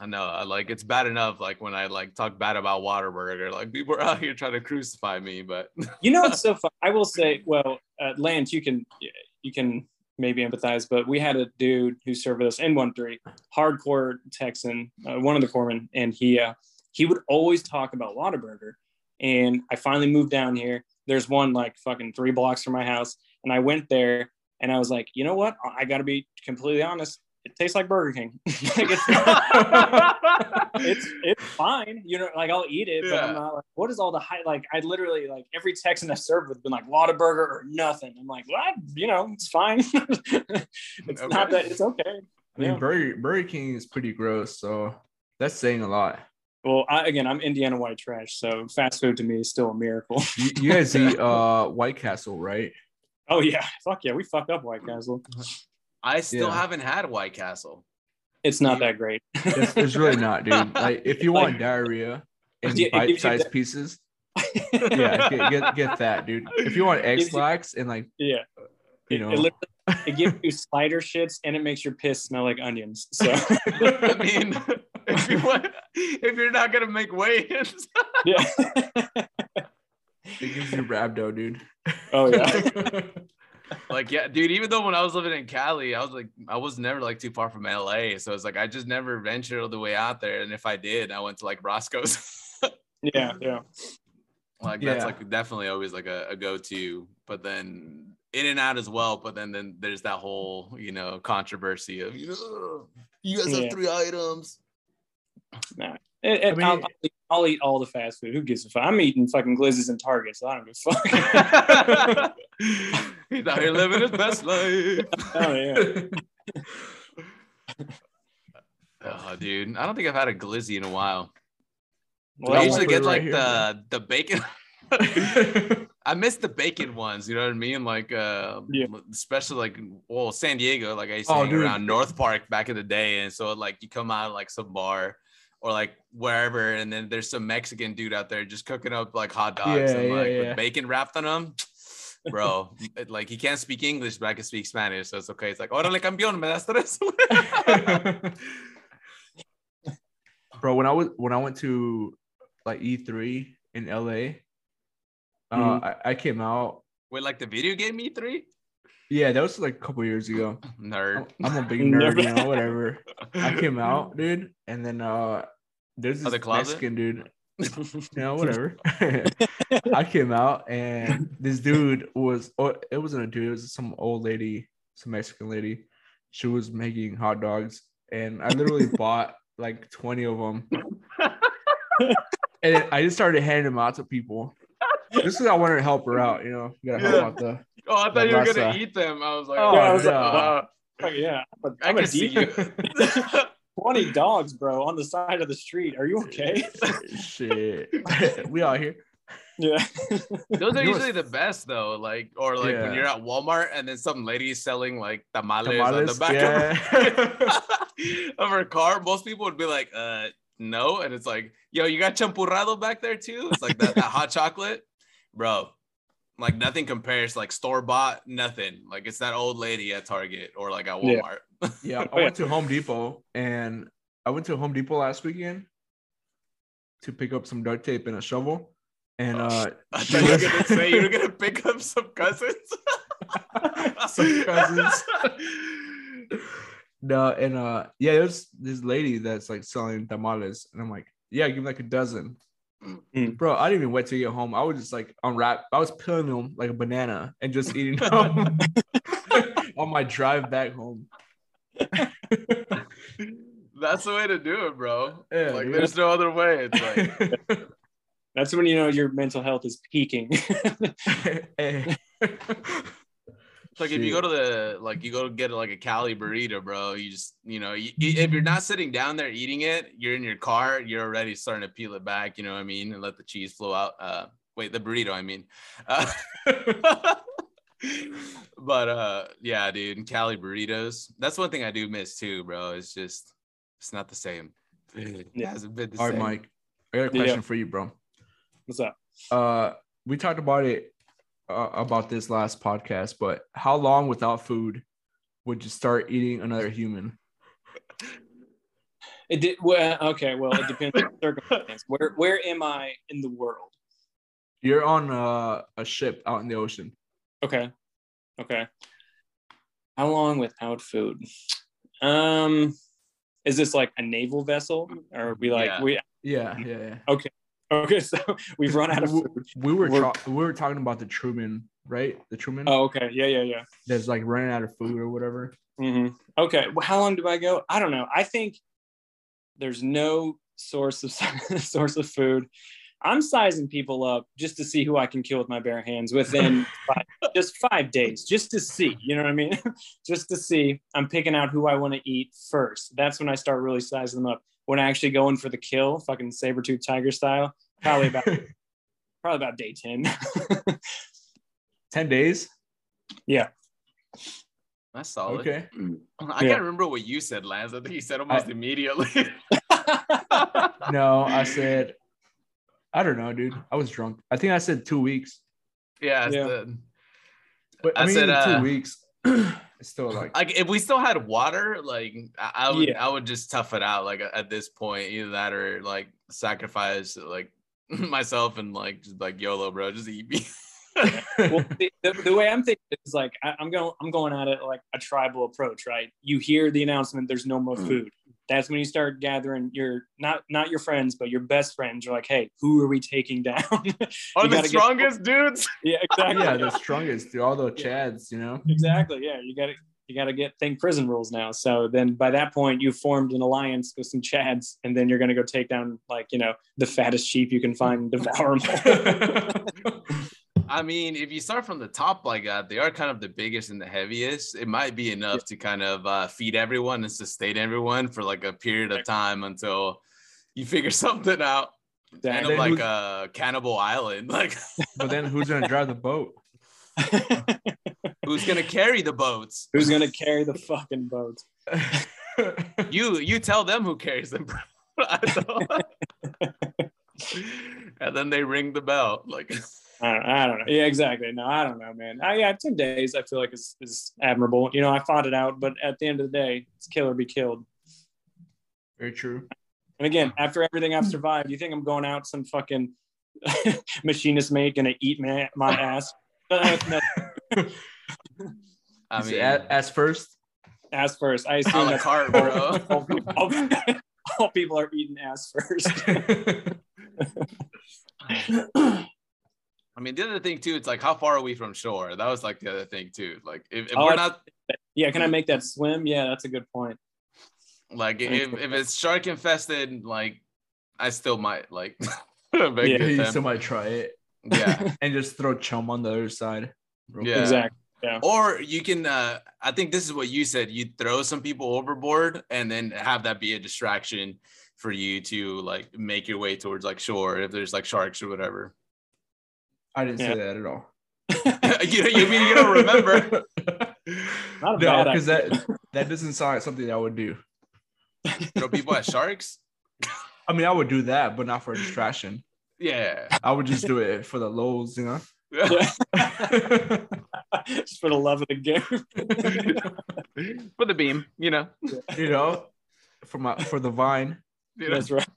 I know, I like it's bad enough. Like when I like talk bad about Whataburger, like people are out here trying to crucify me. But you know what's so fun? I will say, well, uh, Lance, you can you can maybe empathize, but we had a dude who served with us in one three, hardcore Texan, uh, one of the corpsmen, and he uh, he would always talk about Whataburger. And I finally moved down here. There's one like fucking three blocks from my house, and I went there, and I was like, you know what? I got to be completely honest. It tastes like Burger King. like it's, it's it's fine. You know, like I'll eat it, but I'm not like, what is all the hype? Like I literally like every Texan I served with been like Whataburger or nothing. I'm like, what? You know, it's fine. it's not that it's okay. I mean, Yeah. Burger, Burger King is pretty gross, so that's saying a lot. Well, I, again, I'm Indiana white trash, so fast food to me is still a miracle. You, you guys eat uh White Castle, right? oh yeah, fuck yeah, we fucked up White Castle. I still Yeah. haven't had White Castle. It's not that great. It's, it's really not, dude. Like if you want Like- diarrhea in Yeah, it gives you bite-sized that- pieces, yeah, get, get get that, dude. If you want Gives you- Ex-Lax and like yeah. Uh, you It- know, it, literally, it gives you slider shits and it makes your piss smell like onions. So I mean, if you want, if you're not gonna make weigh-ins, yeah. it gives you rhabdo, dude. oh yeah. Like yeah, dude. Even though when I was living in Cali, I was like, I was never like too far from LA, so it's like I just never ventured all the way out there. And if I did, I went to like Roscoe's. Yeah, yeah. Like that's Yeah. like definitely always like a, a go-to. But then In-N-Out as well. But then then there's that whole you know controversy of you guys have Yeah. three items. It- it- I mean- I'll, I'll eat, I'll eat all the fast food. Who gives a fuck? I'm eating fucking glizzies and Targets. So I don't give a fuck. He's out here living his best life. oh yeah. Oh, dude, I don't think I've had a glizzy in a while. Well, I usually get right like here, the the bacon. I miss the bacon ones. You know what I mean? Like, uh, Yeah. especially like, well, San Diego. Like I used to Oh, hang dude. around North Park back in the day, and so like you come out of, like some bar or like wherever, and then there's some Mexican dude out there just cooking up like hot dogs Yeah, and like yeah. with bacon wrapped on them. Bro, like he can't speak English, but I can speak Spanish, so it's okay. It's like, órale, campeón, me das tres. Bro, when I was when I went to like E3 in LA, uh, Mhm. I, I came out. with like the video game E3? Yeah, that was like a couple years ago. I'm, Nerd. I'm a big nerd, Never- you know, whatever. I came out, dude, and then uh there's Oh, this the closet? Mexican dude. You know, whatever. I came out and this dude was oh, it wasn't a dude, it was some old lady, some Mexican lady. She was making hot dogs, and I literally bought like 20 of them. and I just started handing them out to people. Just because I wanted to help her out, you know. You gotta help Yeah. out the Oh, I thought you were Raza. gonna eat them. I was like, Oh, oh, I was like, uh, Oh, yeah. I'm a, I I'm a can see you. 20 dogs, bro, on the side of the street. Are you okay? shit. we out here. yeah. Those are You know usually the best though. Like, or like when you're at Walmart and then some lady is selling like tamales, on the back yeah. of, of her car. Most people would be like, uh, no. And it's like, yo, you got champurrado back there too? It's like that, that hot chocolate, bro. Like nothing compares, like store bought, nothing. Like it's that old lady at Target or like at Walmart. Yeah, I Oh, went to Home Depot and I went to Home Depot last weekend to pick up some duct tape and a shovel. And uh I thought you were gonna say you were gonna pick up some cousins. Some cousins. no, and uh yeah, there's this lady that's like selling tamales, and I'm like, yeah, give me like a dozen. Mm. Bro, I didn't even wait to get home. I was just like unwrap. I was peeling them like a banana and just eating them on my drive back home. That's the way to do it, bro. Yeah, like dude. there's no other way. It's like That's when you know your mental health is peaking. Hey. It's like if you go to the like you go to get like a Cali burrito, bro. You just you know you, if you're not sitting down there eating it, you're in your car. You're already starting to peel it back. You know what I mean, and let the cheese flow out. Uh, wait, the burrito. I mean. Uh, but uh, yeah, dude, Cali burritos. That's one thing I do miss too, bro. It's just it's not the same. It Yeah. hasn't been the All right, same. Mike. I got a Yeah. question for you, bro. What's up? Uh, we talked about it uh, about this last podcast, but how long without food would you start eating another human? It did well, okay, well, it depends on the circumstance. Where where am I in the world? You're on uh, a ship out in the ocean. Okay. Okay. How long without food? Um is this like a naval vessel? Or are we like Yeah. we Yeah, yeah, yeah. okay, so we've run out of we, food. we were We're- tra- we were talking about the Truman, right? The Truman Oh, okay. Yeah, yeah, yeah. that's like running out of food or whatever. hmm Okay. Well, how long do I go? I don't know. I think there's no source of source of food. I'm sizing people up just to see who I can kill with my bare hands within five, just five days, just to see. You know what I mean? just to see. I'm picking out who I want to eat first. That's when I start really sizing them up. When I actually go in for the kill, fucking saber tooth tiger style, probably about probably about day ten. 10 days. Yeah. That's solid. Okay. I Yeah. can't remember what you said, Lance. I think you said almost immediately. No, I said, I don't know, dude. I was drunk. I think I said two weeks. yeah, Yeah. the- But I, I mean, said, even uh, two weeks. it's still like, like if we still had water, like I, I would, Yeah. I would just tough it out. Like at this point, either that or like sacrifice like myself and like just like YOLO, bro, just eat me. well, the, the, the way I'm thinking is like I, I'm going I'm going at it like a tribal approach, right? You hear the announcement, there's no more Mm. food. That's when you start gathering your not not your friends, but your best friends. You're like, hey, who are we taking down? Are the gotta get- strongest dudes? yeah, exactly. yeah, the strongest through all the chads, you know. exactly. Yeah, you got to you got to get think prison rules now. So then by that point, you've formed an alliance with some chads, and then you're gonna go take down like you know the fattest sheep you can find and devour them. I mean, if you start from the top like that, they are kind of the biggest and the heaviest. It might be enough to kind of uh, feed everyone and sustain everyone for like a period of time until you figure something out. Kind of like a cannibal island. Like, but then who's gonna drive the boat? who's gonna carry the boats? Who's gonna carry the fucking boats? You you tell them who carries them. bro. And then they ring the bell. Like, I don't, I don't know. Yeah, exactly. No, I don't know, man. I, yeah, ten days. I feel like is is admirable. You know, I fought it out, but at the end of the day, it's kill or be killed. Very true. And again, after everything I've survived, you think I'm going out some fucking machinist mate gonna eat my, my ass? Uh, I mean, a- ass first. ass first. I assume la that's carte, bro. all, people, all, all people are eating ass first. I mean, the other thing too, it's like how far are we from shore? That was like the other thing too. Like if, if Oh, we're not yeah, can I make that swim? Yeah, that's a good point. like if, if it's shark infested, like I still might like make Yeah, you still might try it yeah. and just throw chum on the other side. Real Yeah. Exactly. Yeah. Or you can uh I think this is what you said. You throw some people overboard and then have that be a distraction for you to like make your way towards like shore if there's like sharks or whatever. I didn't Yeah. say that at all. you, you mean you don't remember? Not a no, because that that doesn't sound like something I would do. Throw people at sharks? I mean, I would do that, but not for a distraction. Yeah. I would just do it for the lows, you know. Yeah. Just for the love of the game. for the beam, you know. you know, for my for the vine. You know? That's right.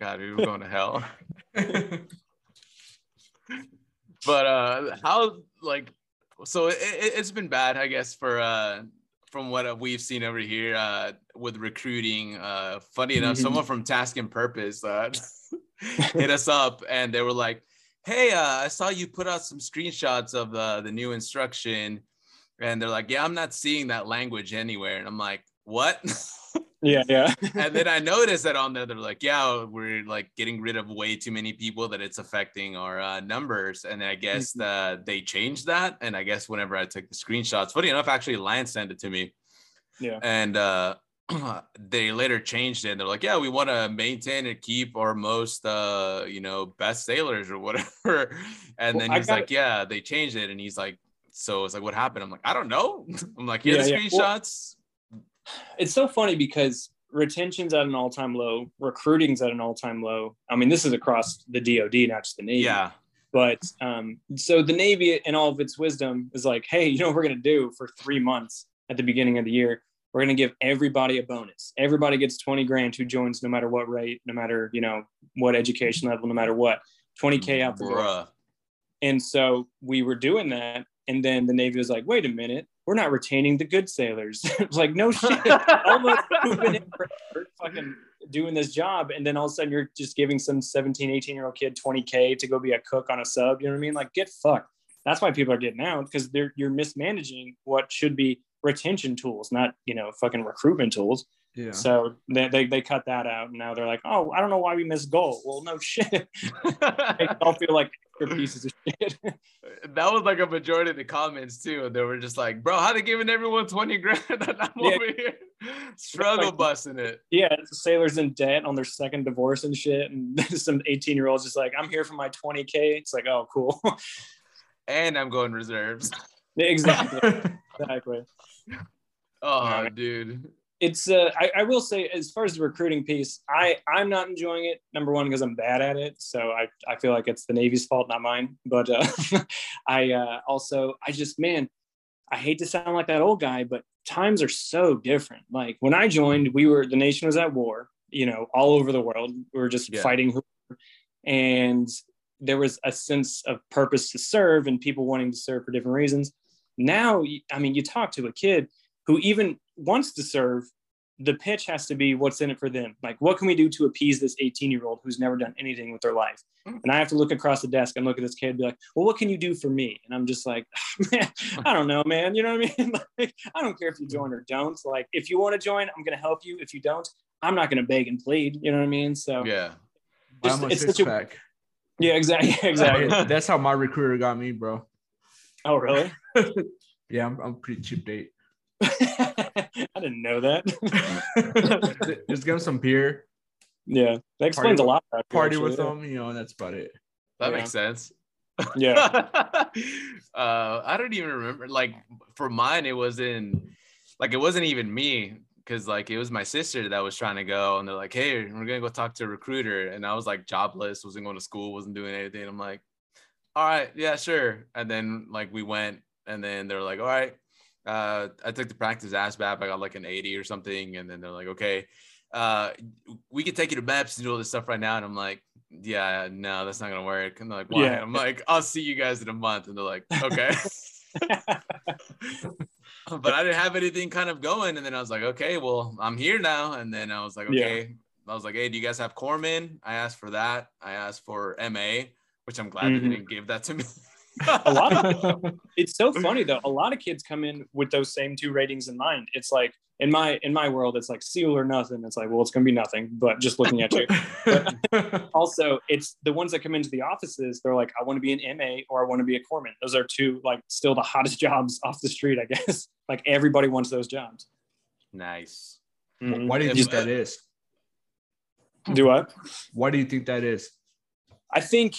God, dude, we're going to hell. But uh how like so it, it, it's been bad i guess for uh from what we've seen over here uh with recruiting uh funny enough Mhm. someone from Task and Purpose uh hit us up and they were like hey uh i saw you put out some screenshots of uh, the new instruction. And they're like yeah i'm not seeing that language anywhere. And i'm like what Yeah, yeah. and then I noticed that on there, they're like, yeah, we're like getting rid of way too many people that it's affecting our uh, numbers. And I guess uh, they changed that. And I guess whenever I took the screenshots, funny enough, actually, Lance sent it to me. Yeah. And uh, they later changed it. And they're like, yeah, we want to maintain and keep our most, uh, you know, best sailors or whatever. And Well, then he's like, yeah, they changed it. And he's like, so it's like, what happened? I'm like, I don't know. I'm like, here Yeah, the yeah. Well- screenshots. It's so funny because retention's at an all-time low, recruiting's at an all-time low. I mean, this is across the DoD, not just the Navy. yeah. But um, so the Navy, in all of its wisdom, is like, hey, you know what we're gonna do for three months at the beginning of the year? We're gonna give everybody a bonus. Everybody gets 20 grand who joins no matter what rate, no matter you know what education level, no matter what. 20k out the door. And so we were doing that. And then the Navy was like, wait a minute, we're not retaining the good sailors. it's like, no shit. all of who've been in forever fucking doing this job. And then all of a sudden you're just giving some 17, 18 year old kid 20K to go be a cook on a sub. You know what I mean? Like, get fucked. That's why people are getting out because they're you're mismanaging what should be retention tools, not you know, fucking recruitment tools. Yeah. So they, they they cut that out. And now they're like, oh, I don't know why we missed goal. Well, no shit. They all feel like pieces of shit. that was like a majority of the comments too. They were just like, "Bro, how they giving everyone twenty grand?" and I'm Yeah. over here struggle like- busting it. yeah, sailors in debt on their second divorce and shit. And some 18 year olds just like, I'm here for my 20K. It's like, oh, cool. And I'm going reserves. exactly. Exactly. Oh, Alright. dude. It's, uh, I, I will say, as far as the recruiting piece, I, I'm not enjoying it. Number one, because I'm bad at it. So I, I feel like it's the Navy's fault, not mine. But uh, I uh, also, I just, man, I hate to sound like that old guy, but times are so different. Like when I joined, we were, the nation was at war, you know, all over the world. We were just Yeah. fighting. And there was a sense of purpose to serve and people wanting to serve for different reasons. Now, I mean, you talk to a kid who even wants to serve, the pitch has to be what's in it for them. Like, what can we do to appease this 18 year old who's never done anything with their life? Mm. And I have to look across the desk and look at this kid and be like, well, what can you do for me? And I'm just like, man, I don't know, man. You know what I mean? like, I don't care if you join or don't. Like, if you want to join, I'm going to help you. If you don't, I'm not going to beg and plead. You know what I mean? So, Yeah. just- a it's six such a- yeah, exactly. Exactly. That's how my recruiter got me, bro. Oh, really? Yeah, I'm, I'm pretty cheap date. I didn't know that. Just give him some beer, yeah, that explains Party a lot. about party actually. with them, you know, and that's about it. That Yeah. makes sense. Yeah. uh, I don't even remember. Like for mine, it wasn't like it wasn't even me because like it was my sister that was trying to go, and they're like, "Hey, we're gonna go talk to a recruiter," and I was like jobless, wasn't going to school, wasn't doing anything. I'm like, "All right, yeah, sure." And then like we went, and then they're like, "All right." Uh, I took the practice ASVAB. I got like an 80 or something, and then they're like, "Okay." Uh, we could take you to MEPS and do all this stuff right now. And I'm like, yeah, no, that's not gonna work. And they're like, why? Yeah. I'm like, I'll see you guys in a month. And they're like, okay. but I didn't have anything kind of going. And then I was like, okay, well, I'm here now. And then I was like, Yeah. okay. I was like, hey, do you guys have Corpsman? I asked for that. I asked for MA, which I'm glad Mhm. they didn't give that to me. a lot of it's so funny though. A lot of kids come in with those same two ratings in mind. It's like in my in my world, it's like seal or nothing. It's like, well, it's gonna be nothing, but just looking at you. also, it's the ones that come into the offices, they're like, I want to be an MA or I want to be a corpsman. Those are two like still the hottest jobs off the street, I guess. Like everybody wants those jobs. nice. Why do you think that is? Do what? Why do you think that is? I think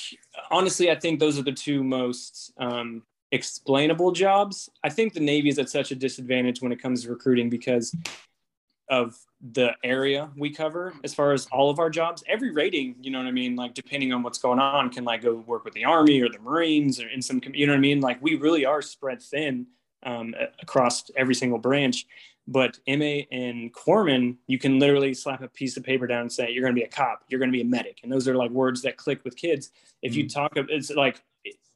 honestly, I think those are the two most um, explainable jobs. I think the Navy is at such a disadvantage when it comes to recruiting because of the area we cover as far as all of our jobs. Every rating, you know what I mean, like depending on what's going on, can like go work with the Army or the Marines or in some, you know what I mean. Like we really are spread thin um, across every single branch. But MA and Corpsman, you can literally slap a piece of paper down and say, you're going to be a cop, you're going to be a medic. And those are like words that click with kids. If you talk, it's like,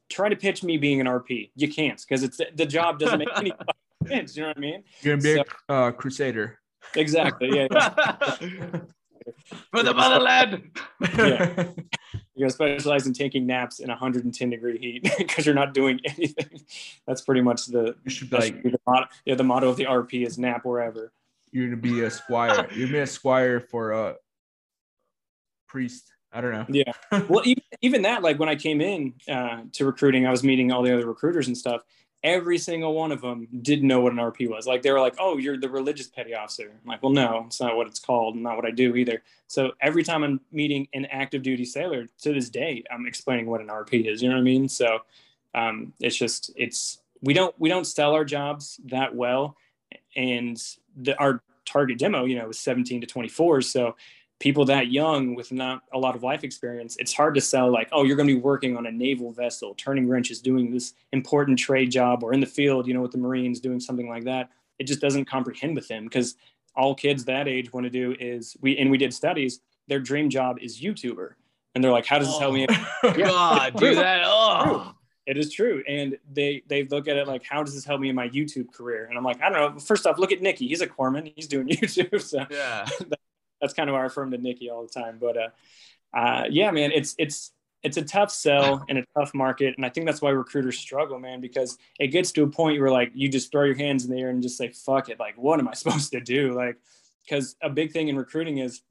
try to pitch me being an RP. You can't because it's the job doesn't make any sense. You know what I mean? You're gonna be a uh, crusader. Exactly. Yeah. yeah. For the motherland. Yeah. You're gonna specialize in taking naps in 110 degree heat because you're not doing anything. That's pretty much the You should be like the motto. Yeah, the motto of the RP is nap wherever. you're gonna be a squire. You're gonna be a squire for a priest. I don't know. Yeah. Well, even, even that, like when I came in uh, to recruiting, I was meeting all the other recruiters and stuff. Every single one of them didn't know what an RP was. Like they were like, "Oh, you're the religious petty officer." I'm like, "Well, no, it's not what it's called. Not what I do either." So every time I'm meeting an active duty sailor to this day, I'm explaining what an RP is. You know what I mean? So um, it's just it's we don't we don't sell our jobs that well, and the, our target demo, you know, is 17 to 24. So people that young with not a lot of life experience, it's hard to sell like, oh, you're going to be working on a naval vessel, turning wrenches, doing this important trade job, or in the field, you know, with the Marines, doing something like that. It just doesn't comprehend with them because all kids that age want to do is we and we did studies. Their dream job is YouTuber, and they're like, how does this help me? Oh. God, do that. Oh. It is true, and they they look at it like, how does this help me in my YouTube career? And I'm like, I don't know. First off, look at Nikki. He's a corpsman. He's doing YouTube, so Yeah. that's kind of why I affirm to Nikki all the time. But uh, uh, yeah, man, it's it's it's a tough sell in a tough market, and I think that's why recruiters struggle, man, because it gets to a point where like you just throw your hands in the air and just say, "Fuck it!" Like, what am I supposed to do? Like, because a big thing in recruiting is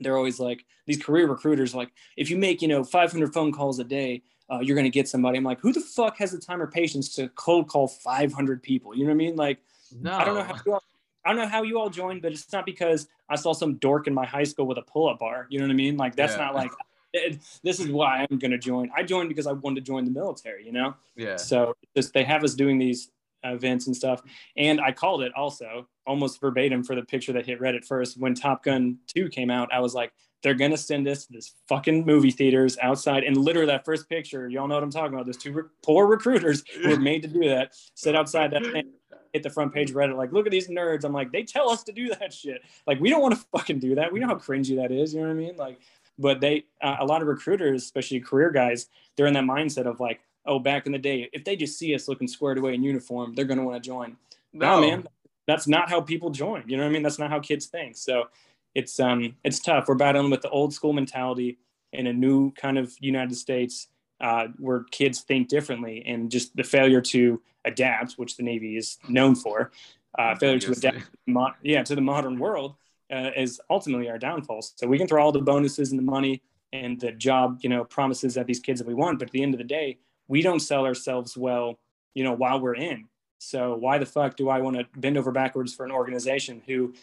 they're always like these career recruiters, like if you make you know 500 phone calls a day. Uh, you're gonna get somebody. I'm like, who the fuck has the time or patience to cold call 500 people? You know what I mean? Like, No. I don't know how I don't know how you all joined, but it's not because I saw some dork in my high school with a pull-up bar. You know what I mean? Like that's Yeah. not like it- this is why I'm going to join. I joined because I wanted to join the military. You know, Yeah. so just they have us doing these events and stuff, and I called it also almost verbatim for the picture that hit Reddit first when Top Gun Two came out. I was like. They're gonna send us to this fucking movie theaters outside, and literally that first picture, y'all know what I'm talking about. Those two re- poor recruiters who were made to do that, sit outside that thing, hit the front page Reddit, like, look at these nerds. I'm like, they tell us to do that shit. Like, we don't want to fucking do that. We know how cringy that is. You know what I mean? Like, but they, uh, a lot of recruiters, especially career guys, they're in that mindset of like, oh, back in the day, if they just see us looking squared away in uniform, they're going to want to join. No, man, that's not how people join. You know what I mean? That's not how kids think. So it's um it's tough. We're battling with the old school mentality in a new kind of United States uh, where kids think differently and just the failure to adapt, which the Navy is known for, uh, failure to adapt, mo- yeah, to the modern world uh, is ultimately our downfall. So we can throw all the bonuses and the money and the job, you know, promises at these kids that we want, but at the end of the day, we don't sell ourselves well, you know, while we're in. So why the fuck do I want to bend over backwards for an organization who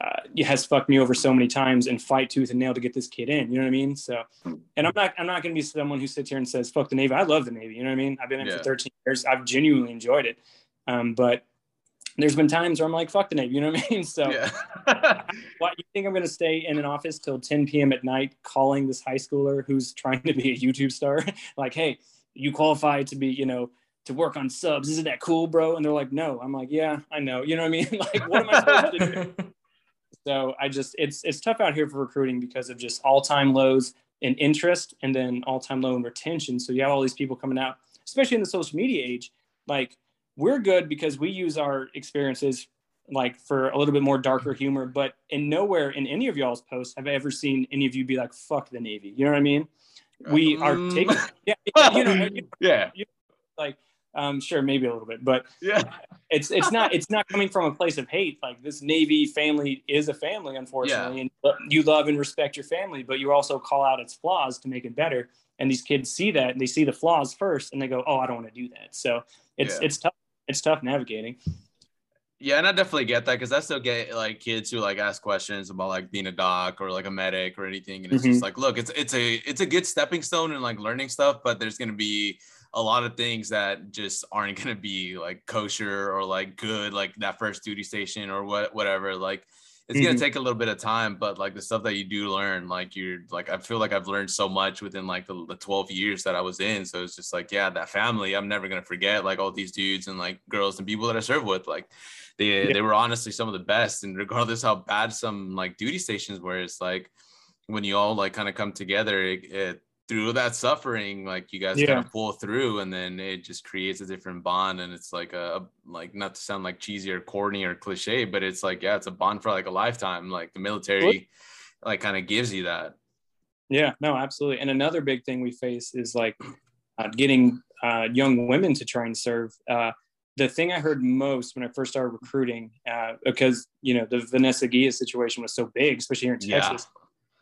uh, has fucked me over so many times and fight tooth and nail to get this kid in? You know what I mean? So, and I'm not, I'm not going to be someone who sits here and says, fuck the Navy. I love the Navy. You know what I mean? I've been in yeah. for 13 years. I've genuinely enjoyed it. Um, but there's been times where I'm like, fuck the Navy, you know what I mean? So, yeah. what you think I'm going to stay in an office till 10 p.m. at night calling this high schooler who's trying to be a YouTube star, like, hey, you qualify to be, you know, to work on subs. Isn't that cool, bro? And they're like, no. I'm like, yeah, I know. You know what I mean? like, what am I supposed to do? So I just, it's it's tough out here for recruiting because of just all time lows in interest and then all time low in retention. So you have all these people coming out, especially in the social media age. Like we're good because we use our experiences like for a little bit more darker humor, but in nowhere in any of y'all's posts have I ever seen any of you be like, fuck the Navy. You know what I mean? We are um, taking, yeah, you know, you know, yeah. You know, like, um, sure, maybe a little bit, but yeah, it's it's not it's not coming from a place of hate. Like this Navy family is a family, unfortunately, yeah. and you love and respect your family, but you also call out its flaws to make it better. And these kids see that and they see the flaws first, and they go, "Oh, I don't want to do that." So it's yeah. it's tough it's tough navigating. Yeah, and I definitely get that because I still get like kids who like ask questions about like being a doc or like a medic or anything, and it's mm-hmm. just like, look, it's it's a it's a good stepping stone and like learning stuff, but there's gonna be a lot of things that just aren't gonna be like kosher or like good, like that first duty station or what whatever. Like it's mm-hmm. gonna take a little bit of time, but like the stuff that you do learn, like you're like I feel like I've learned so much within like the, the 12 years that I was in. So it's just like, yeah, that family, I'm never gonna forget like all these dudes and like girls and people that I served with. Like they yeah. they were honestly some of the best. And regardless how bad some like duty stations were, it's like when you all like kind of come together, it, it through that suffering like you guys yeah. kind of pull through and then it just creates a different bond and it's like a like not to sound like cheesy or corny or cliche but it's like yeah it's a bond for like a lifetime like the military like kind of gives you that yeah no absolutely and another big thing we face is like uh, getting uh, young women to try and serve uh, the thing I heard most when I first started recruiting, uh, because you know the Vanessa Guillen situation was so big, especially here in Texas.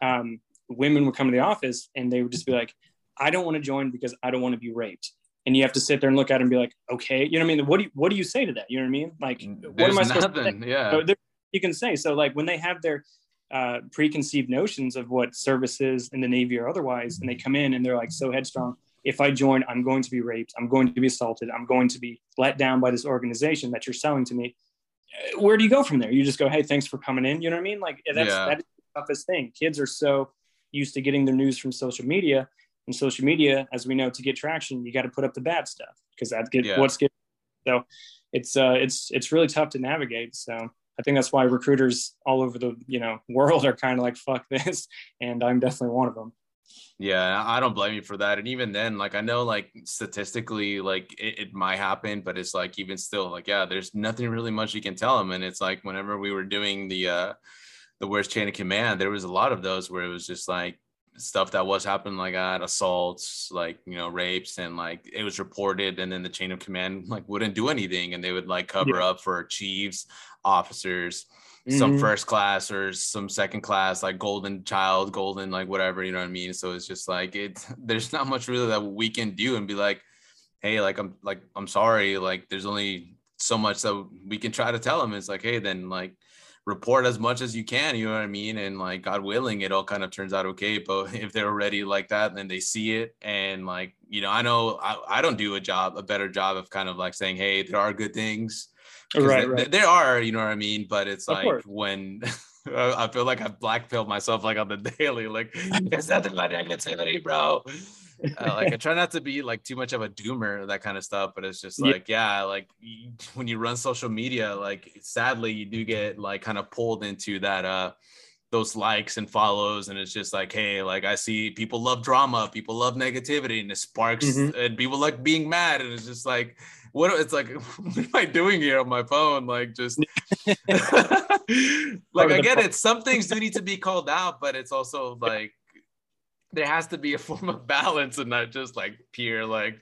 Yeah. Um, women would come to the office and they would just be like, I don't want to join because I don't want to be raped. And you have to sit there and look at it and be like, okay, you know what I mean? What do you, what do you say to that? You know what I mean? Like, There's what am I supposed nothing, to say? Yeah. So you can say, so like when they have their uh, preconceived notions of what services in the Navy or otherwise, and they come in and they're like so headstrong, if I join, I'm going to be raped. I'm going to be assaulted. I'm going to be let down by this organization that you're selling to me. Where do you go from there? You just go, hey, thanks for coming in. You know what I mean? Like that's yeah. that is the toughest thing. Kids are so used to getting their news from social media. And social media, as we know, to get traction, you got to put up the bad stuff because that's get yeah. what's getting. So it's uh, it's it's really tough to navigate. So I think that's why recruiters all over the you know world are kind of like fuck this, and I'm definitely one of them. Yeah, I don't blame you for that. And even then, like I know, like statistically, like it, it, might happen, but it's like even still, like yeah, there's nothing really much you can tell them. And it's like whenever we were doing the uh the worst chain of command, there was a lot of those where it was just like stuff that was happening like that, assaults, like you know, rapes, and like it was reported, and then the chain of command like wouldn't do anything, and they would like cover yeah. up for chiefs, officers, mm-hmm. some first class or some second class, like golden child, golden like whatever, you know what I mean? So it's just like it's There's not much really that we can do and be like, hey, like I'm like I'm sorry, like there's only so much that we can try to tell them. It's like, hey, then like report as much as you can you know what i mean and like god willing it all kind of turns out okay but if they're already like that then they see it and like you know i know i, I don't do a job a better job of kind of like saying hey there are good things right, right. there are you know what i mean but it's of like course. when I feel like I've blackpilled myself like on the daily. Like, there's nothing but negativity, bro uh, like I try not to be like too much of a doomer that kind of stuff, but it's just like yeah, yeah like you, when you run social media, like sadly you do get like kind of pulled into that uh those likes and follows and it's just like hey like i see people love drama people love negativity and it sparks mm-hmm. and people like being mad and it's just like what it's like what am i doing here on my phone? Like just like i get it some things do need to be called out but it's also like there has to be a form of balance and not just like pure like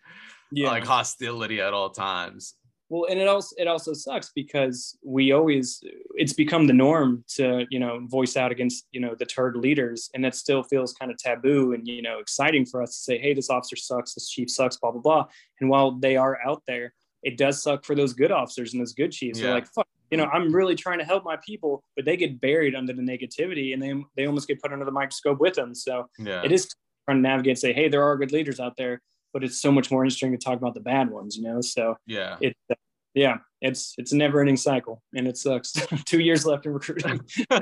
yeah. like hostility at all times well and it also it also sucks because we always it's become the norm to you know voice out against you know the turd leaders and that still feels kind of taboo and you know exciting for us to say hey this officer sucks this chief sucks blah blah blah and while they are out there it does suck for those good officers and those good chiefs yeah. they're like fuck you know mm-hmm. i'm really trying to help my people but they get buried under the negativity and they they almost get put under the microscope with them so yeah. it is trying to navigate say hey there are good leaders out there but it's so much more interesting to talk about the bad ones, you know? So yeah, it, yeah, it's, it's a never ending cycle and it sucks. Two years left in recruiting. no,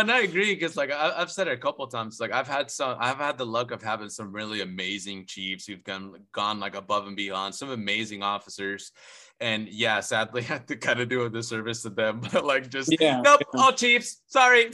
and I agree. Cause like I, have said it a couple times, like I've had some, I've had the luck of having some really amazing chiefs who've gone, gone like above and beyond some amazing officers and yeah, sadly, I had to kind of do a disservice to them. But like, just yeah, nope, yeah. all Chiefs. Sorry.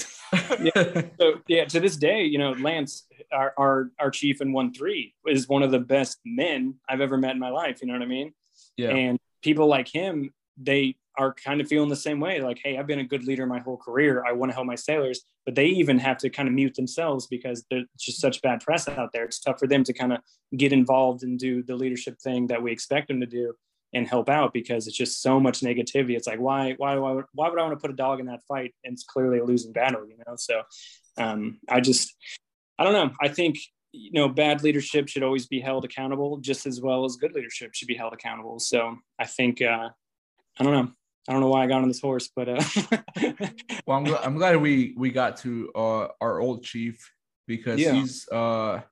yeah. So yeah, to this day, you know, Lance, our, our our chief in one three is one of the best men I've ever met in my life. You know what I mean? Yeah. And people like him, they are kind of feeling the same way. Like, hey, I've been a good leader my whole career. I want to help my sailors, but they even have to kind of mute themselves because there's just such bad press out there. It's tough for them to kind of get involved and do the leadership thing that we expect them to do and help out because it's just so much negativity. It's like, why, why, why, why would I want to put a dog in that fight? And it's clearly a losing battle, you know? So um, I just, I don't know. I think, you know, bad leadership should always be held accountable just as well as good leadership should be held accountable. So I think, uh, I don't know. I don't know why I got on this horse, but uh well, I'm, glad, I'm glad we we got to uh our old chief because yeah. he's uh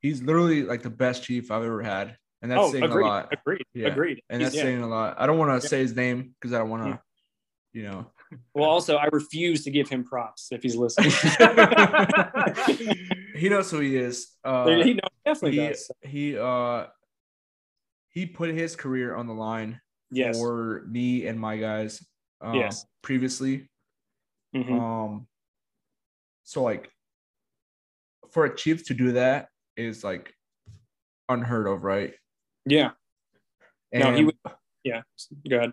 he's literally like the best chief I've ever had and that's oh, saying agreed, a lot. Agreed. Yeah. Agreed. And that's yeah. saying a lot. I don't want to say his name because I don't want to, you know. Well, also, I refuse to give him props if he's listening. he knows who he is. Uh, he knows, definitely he, does. He uh, he put his career on the line yes. for me and my guys. Uh, yes. Previously. Mm-hmm. Um. So like, for a chief to do that is like unheard of, right? Yeah. And no, he would. Yeah. Go ahead.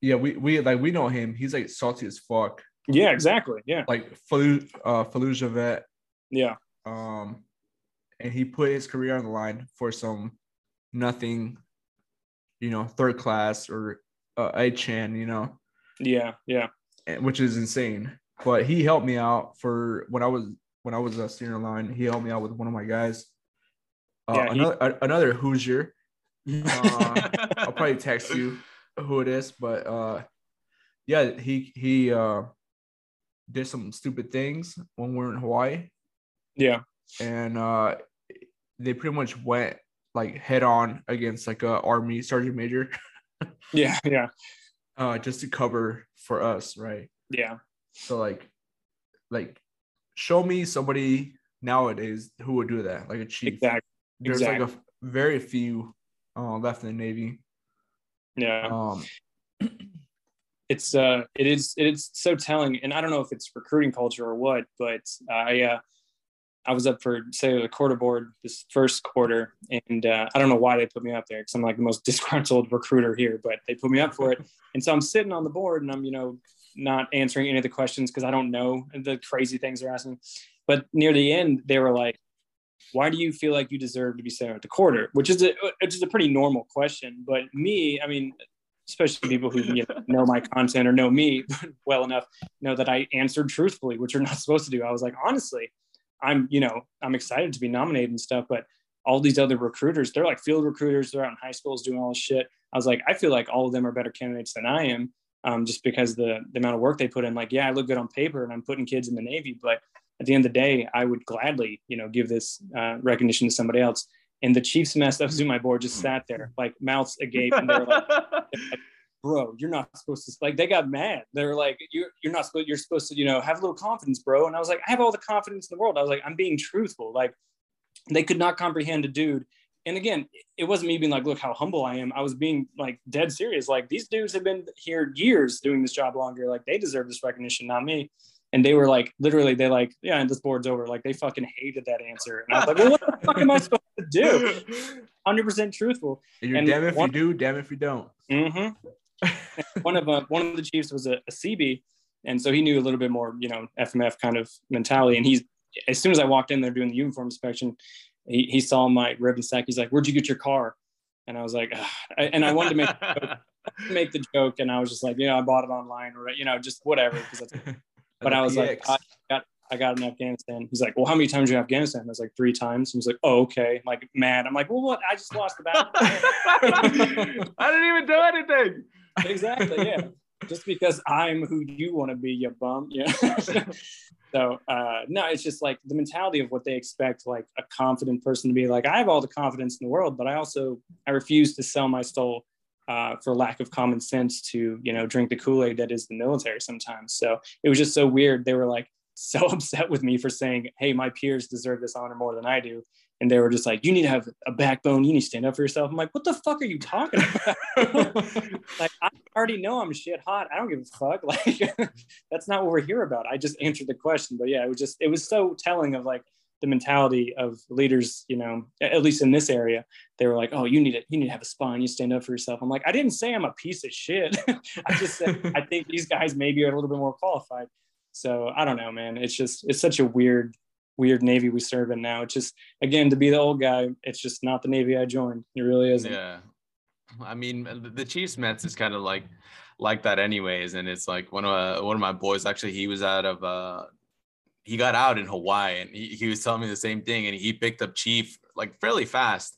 Yeah, we we like we know him. He's like salty as fuck. Yeah, exactly. Yeah. Like Falu uh Fallujah vet. Yeah. Um, and he put his career on the line for some nothing, you know, third class or uh, a chan, you know. Yeah, yeah. Which is insane. But he helped me out for when I was when I was a senior line. He helped me out with one of my guys. Uh, yeah, another he... another Hoosier uh, I'll probably text you who it is, but uh, yeah, he he uh, did some stupid things when we are in Hawaii. Yeah, and uh, they pretty much went like head on against like a army sergeant major. yeah, yeah. Uh, just to cover for us, right? Yeah. So like, like, show me somebody nowadays who would do that, like a chief. Exactly. There's exactly. like a very few uh, left in the Navy. Yeah. Um, it's uh, it is it is so telling, and I don't know if it's recruiting culture or what, but I uh, I was up for say the quarter board this first quarter, and uh, I don't know why they put me up there because I'm like the most disgruntled recruiter here, but they put me up for it, and so I'm sitting on the board and I'm you know not answering any of the questions because I don't know the crazy things they're asking. But near the end, they were like, why do you feel like you deserve to be sent at the quarter? Which is a which is a pretty normal question. But me, I mean, especially people who you know, know my content or know me well enough, know that I answered truthfully, which you're not supposed to do. I was like, honestly, I'm you know I'm excited to be nominated and stuff, but all these other recruiters, they're like field recruiters, they're out in high schools doing all this shit. I was like, I feel like all of them are better candidates than I am. Um, just because the the amount of work they put in, like, yeah, I look good on paper and I'm putting kids in the Navy, but at the end of the day, I would gladly, you know, give this uh, recognition to somebody else. And the Chiefs mess that Zoom my board just sat there like mouths agape, and they're like, "Bro, you're not supposed to." Like they got mad. They're like, "You're you're not supposed. You're supposed to, you know, have a little confidence, bro." And I was like, "I have all the confidence in the world." I was like, "I'm being truthful." Like they could not comprehend a dude. And again, it wasn't me being like, "Look how humble I am." I was being like dead serious. Like these dudes have been here years doing this job longer. Like they deserve this recognition, not me. And they were like, literally, they like, yeah, and this board's over. Like they fucking hated that answer. And I was like, well, what the fuck am I supposed to do? 100% truthful. You're And damn if one- you do, damn if you don't. Mm-hmm. One of uh, one of the chiefs was a, a Seabee, and so he knew a little bit more, you know, FMF kind of mentality. And he's as soon as I walked in there doing the uniform inspection, he, he saw my ribbon rack. He's like, "Where'd you get your car?" And I was like, I- and I wanted to make make the joke, and I was just like, "Yeah, I bought it online, or you know, just whatever." But I was like, I got, I got in Afghanistan. He's like, well, how many times you in Afghanistan? I was like, three times. He was like, oh, okay. I'm like, mad. I'm like, well, what? I just lost the battle. I didn't even do anything. Exactly. Yeah. Just because I'm who you want to be, you bum. Yeah. so, uh, no, it's just like the mentality of what they expect, like a confident person to be like, I have all the confidence in the world, but I also, I refuse to sell my soul uh, for lack of common sense to you know drink the kool-aid that is the military sometimes so it was just so weird they were like so upset with me for saying hey my peers deserve this honor more than i do and they were just like you need to have a backbone you need to stand up for yourself i'm like what the fuck are you talking about like i already know i'm shit hot i don't give a fuck like that's not what we're here about i just answered the question but yeah it was just it was so telling of like the mentality of leaders you know at least in this area they were like, "Oh, you need it. You need to have a spine. You stand up for yourself." I'm like, I didn't say I'm a piece of shit. I just said I think these guys maybe are a little bit more qualified. So I don't know, man. It's just it's such a weird, weird Navy we serve in now. It's just again to be the old guy. It's just not the Navy I joined. It really isn't. Yeah. I mean, the- Chiefs Mess is kind of like like that anyways. And it's like one of one of my boys actually he was out of uh he got out in Hawaii and he, he was telling me the same thing and he picked up Chief like fairly fast.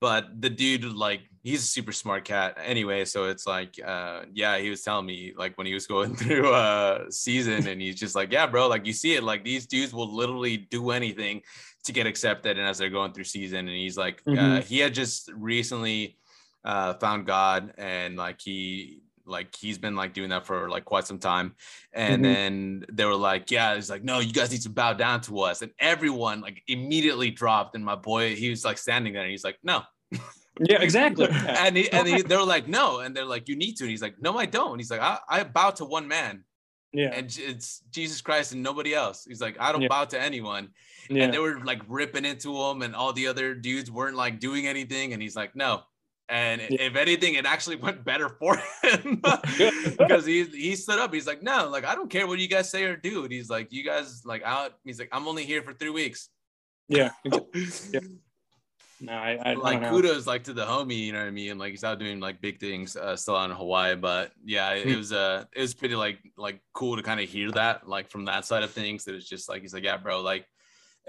But the dude like he's a super smart cat anyway. So it's like uh yeah, he was telling me like when he was going through uh season and he's just like, Yeah, bro, like you see it, like these dudes will literally do anything to get accepted and as they're going through season. And he's like, uh, Mhm. he had just recently uh found God and like he like he's been like doing that for like quite some time. And Mhm. then they were like yeah it's like no you guys need to bow down to us. And everyone like immediately dropped. And my boy he was like standing there and he's like no. Yeah, exactly. And he, and he, they were like no. And they're like you need to. And he's like no I don't. And he's like I, I bow to one man. Yeah. and it's Jesus Christ and nobody else. He's like I don't Yeah. bow to anyone. Yeah. and they were like ripping into him and all the other dudes weren't like doing anything. And he's like no and Yeah. if anything it actually went better for him because he he stood up he's like no like i don't care what you guys say or do and he's like you guys like out he's like i'm only here for three weeks yeah. Yeah. No, I, I, like kudos like to the homie you know what i mean like he's out doing like big things uh, still out in hawaii but yeah it, it Hmm. was uh it was pretty like like cool to kind of hear that like from that side of things that it's just like he's like yeah bro like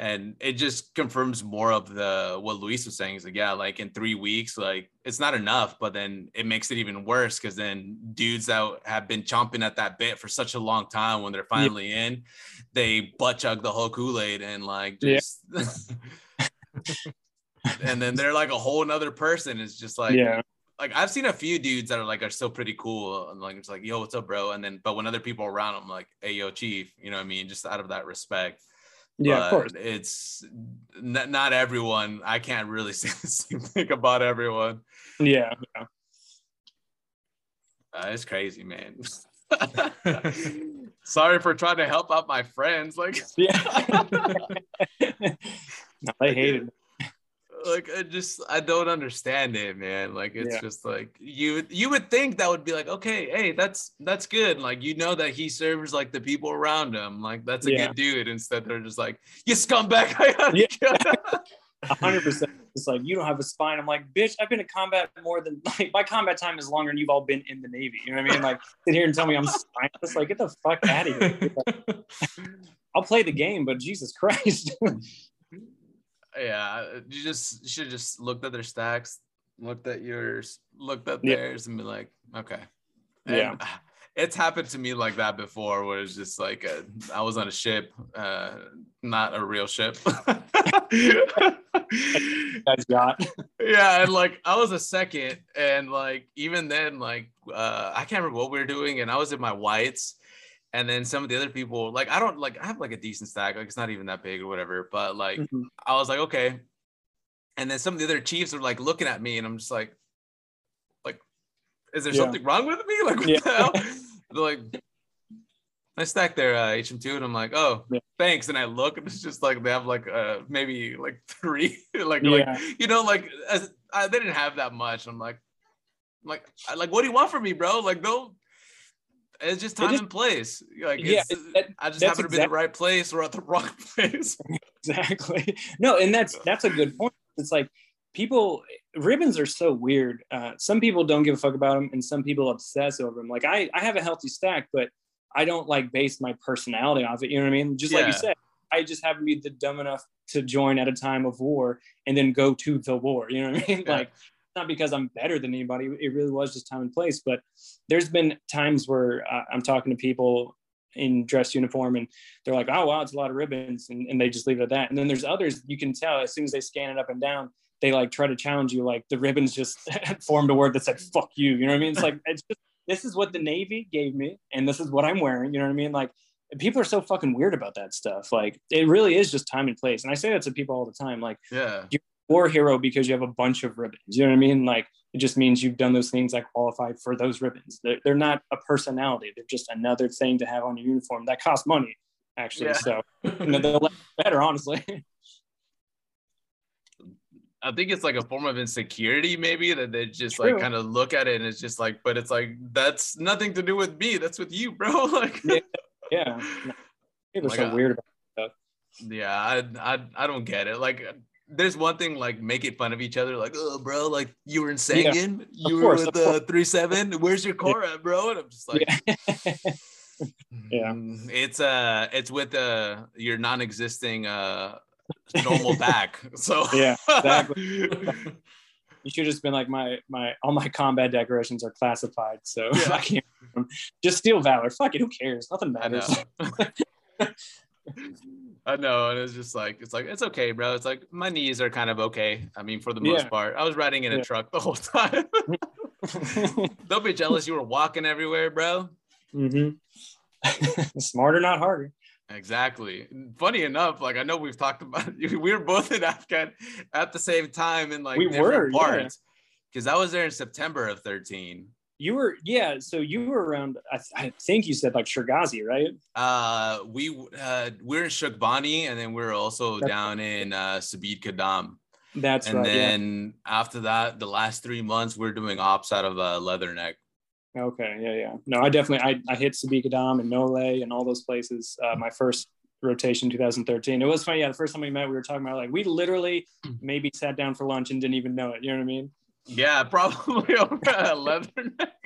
and it just confirms more of the what Luis was saying. Is like, yeah, like in three weeks, like it's not enough, but then it makes it even worse because then dudes that have been chomping at that bit for such a long time, when they're finally in, they butt chug the whole Kool Aid and like Yeah. just, and then they're like a whole nother person. It's just like, yeah. like I've seen a few dudes that are like are still pretty cool and like it's like yo what's up bro and then but when other people around I'm like hey yo chief you know what I mean just out of that respect Yeah, but of course. it's not, not everyone I can't really say the same thing about everyone Yeah. yeah. uh, it's crazy man sorry for trying to help out my friends like Yeah. no, they hated. Like I just I don't understand it, man. Like it's Yeah. just like you you would think that would be like, okay, hey, that's that's good. Like you know that he serves like the people around him. Like that's a Yeah. good dude. Instead, they're just like, you scumbag. I gotta Yeah. A hundred percent. It's like you don't have a spine. I'm like, bitch, I've been in combat more than like my combat time is longer than you've all been in the Navy. You know what I mean? Like sit here and tell me I'm spineless. Like, get the fuck out of here. I'll play the game, but Jesus Christ. Yeah, you just you should just looked at their stacks, looked at yours, looked at Yeah. theirs, and be like, okay. Yeah. It's happened to me like that before, where it's just like uh, I was on a ship, uh, not a real ship. Guys got. yeah, and like I was a second, and like even then, like uh, I can't remember what we were doing, and I was in my whites, and then some of the other people, like I don't like I have like a decent stack, like it's not even that big or whatever, but like Mhm. I was like okay, and then some of the other chiefs are like looking at me, and I'm just like, like, is there Yeah. something wrong with me? Like what Yeah. the hell? They're like. nice stack there, uh, HM2. And I'm like, oh, Yeah. thanks. And I look and it's just like they have like uh maybe like three, like, like you know, like as, I, they didn't have that much. I'm like, I'm like, I, like, what do you want from me, bro? Like, no, it's just It time and place. Like, Yeah, it's, that- I just happen to be in the right place or at the wrong place. exactly. No and that's that's a good point. It's like people ribbons are so weird. Uh, some people don't give a fuck about them and some people obsess over them like i i have a healthy stack but i don't like base my personality off it you know what i mean? Just like you said i just happen to be the dumb enough to join at a time of war and then go to the war you know what i mean? Yeah. like not because i'm better than anybody it really was just time and place but there's been times where uh, i'm talking to people in dress uniform and they're like, oh wow, it's a lot of ribbons, and, and they just leave it at that. And then there's others you can tell as soon as they scan it up and down, they like try to challenge you, like the ribbons just formed a word that said "fuck you." You know what I mean? It's like it's just this is what the Navy gave me, and this is what I'm wearing. You know what I mean? Like people are so fucking weird about that stuff. Like it really is just time and place. And I say that to people all the time. Like Yeah. War hero because you have a bunch of ribbons. You know what I mean? Like it just means you've done those things that qualify for those ribbons. They're, they're not a personality. They're just another thing to have on your uniform that costs money, actually. Yeah. So you know, they'll better, honestly. I think it's like a form of insecurity, maybe that they just True. like kind of look at it and it's just like, but it's like that's nothing to do with me. That's with you, bro. Like, Yeah. yeah. People are Like, so uh, weird about yeah, I, I, I don't get it. Like, there's one thing like making fun of each other, like, oh, bro, like you were in Yeah. Sangin, you were course, with the uh, three seven. Where's your car at, bro? And I'm just like, yeah. Yeah. "Mm, it's uh, it's with uh your non-existing uh normal back. So Yeah, exactly. you should have just been like my my all my combat decorations are classified, so Yeah. I can't just steal valor. Fuck it, who cares? Nothing matters. I know, and it's just like it's like it's okay, bro. It's like my knees are kind of okay. I mean, for the most Yeah. part, I was riding in a Yeah. truck the whole time. Don't be jealous. You were walking everywhere, bro. Mm-hmm. Smarter, not harder. Exactly. Funny enough, like I know we've talked about we were both in Afghan at the same time in like We different were, parts. Because I was there in September of 13. You were, yeah. So you were around. I, th- I think you said like Shergazi, right? Uh we uh we're in Shukbani and then we're also That's- down in uh Sabit Qadam. That's and right. And then after that, the last three months we're doing ops out of uh, Leatherneck. Okay. Yeah. Yeah. No, I definitely. I, I hit Sabit Qadam and Nolay and all those places. Uh, my first rotation 2013. It was funny. Yeah. The first time we met, we were talking about like we literally maybe sat down for lunch and didn't even know it. You know what I mean? Yeah, probably over at Leatherneck.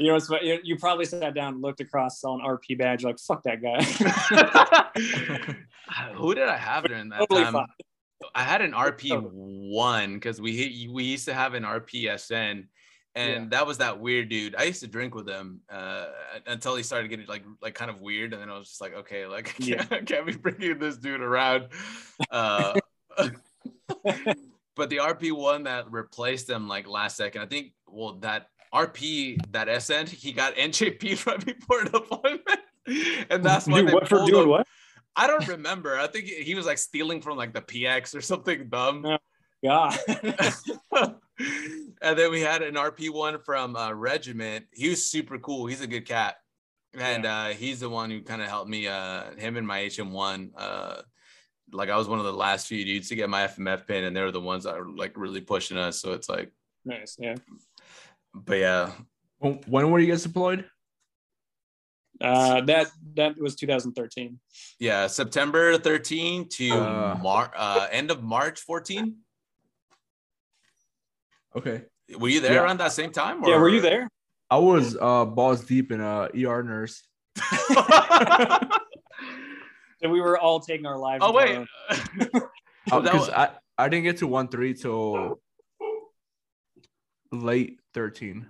You know, it's you, probably sat down, looked across, saw an RP badge, like fuck that guy. Who did I have during that totally time? fine. I had an RP one because we we used to have an RPSN, and Yeah. that was that weird dude. I used to drink with him uh, until he started getting like like kind of weird, and then I was just like, okay, like I can't, I can't be bringing this dude around. Uh, but the RP one that replaced them like last second, I think. Well, that RP that SN he got NJP right before appointment and that's why Dude, they what for doing him. what? I don't remember. I think he was like stealing from like the PX or something dumb. Yeah. and then we had an RP one from uh, Regiment. He was super cool. He's a good cat, and uh, he's the one who kind of helped me. Uh, him and my HM one. Like I was one of the last few dudes to get my FMF pin, and they were the ones that were like really pushing us. So it's like, nice. Yeah. but yeah, When when were you guys deployed? Uh, that that was 2013. yeah, September 13 to Uh. Mar- uh, end of March 14. Okay. Were you there Yeah. around that same time? Yeah. Were you there? I was uh balls deep in a ER nurse. So we were all taking our lives. oh wait. own- Oh, Because I, I didn't get to one three till late 13.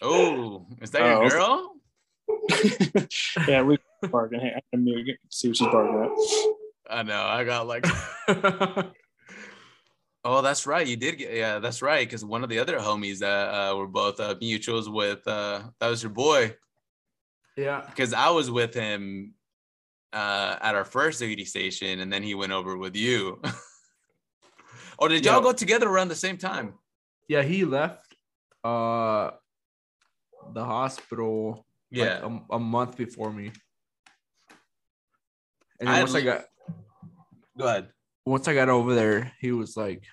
Oh, is that Oh, your girl? yeah, we barking. Hey, I'm gonna see what she's barking at. I know. I got like, oh, that's right. You did get, yeah, that's right. Because one of the other homies that uh, were both uh, mutuals with, uh, that was your boy. yeah. Because I was with him uh, at our first duty station, and then he went over with you. or did y'all Yeah. go together around the same time? Oh, Yeah, he left uh the hospital Yeah. like, a, a month before me. And I once I got Go ahead. once I got over there, he was like,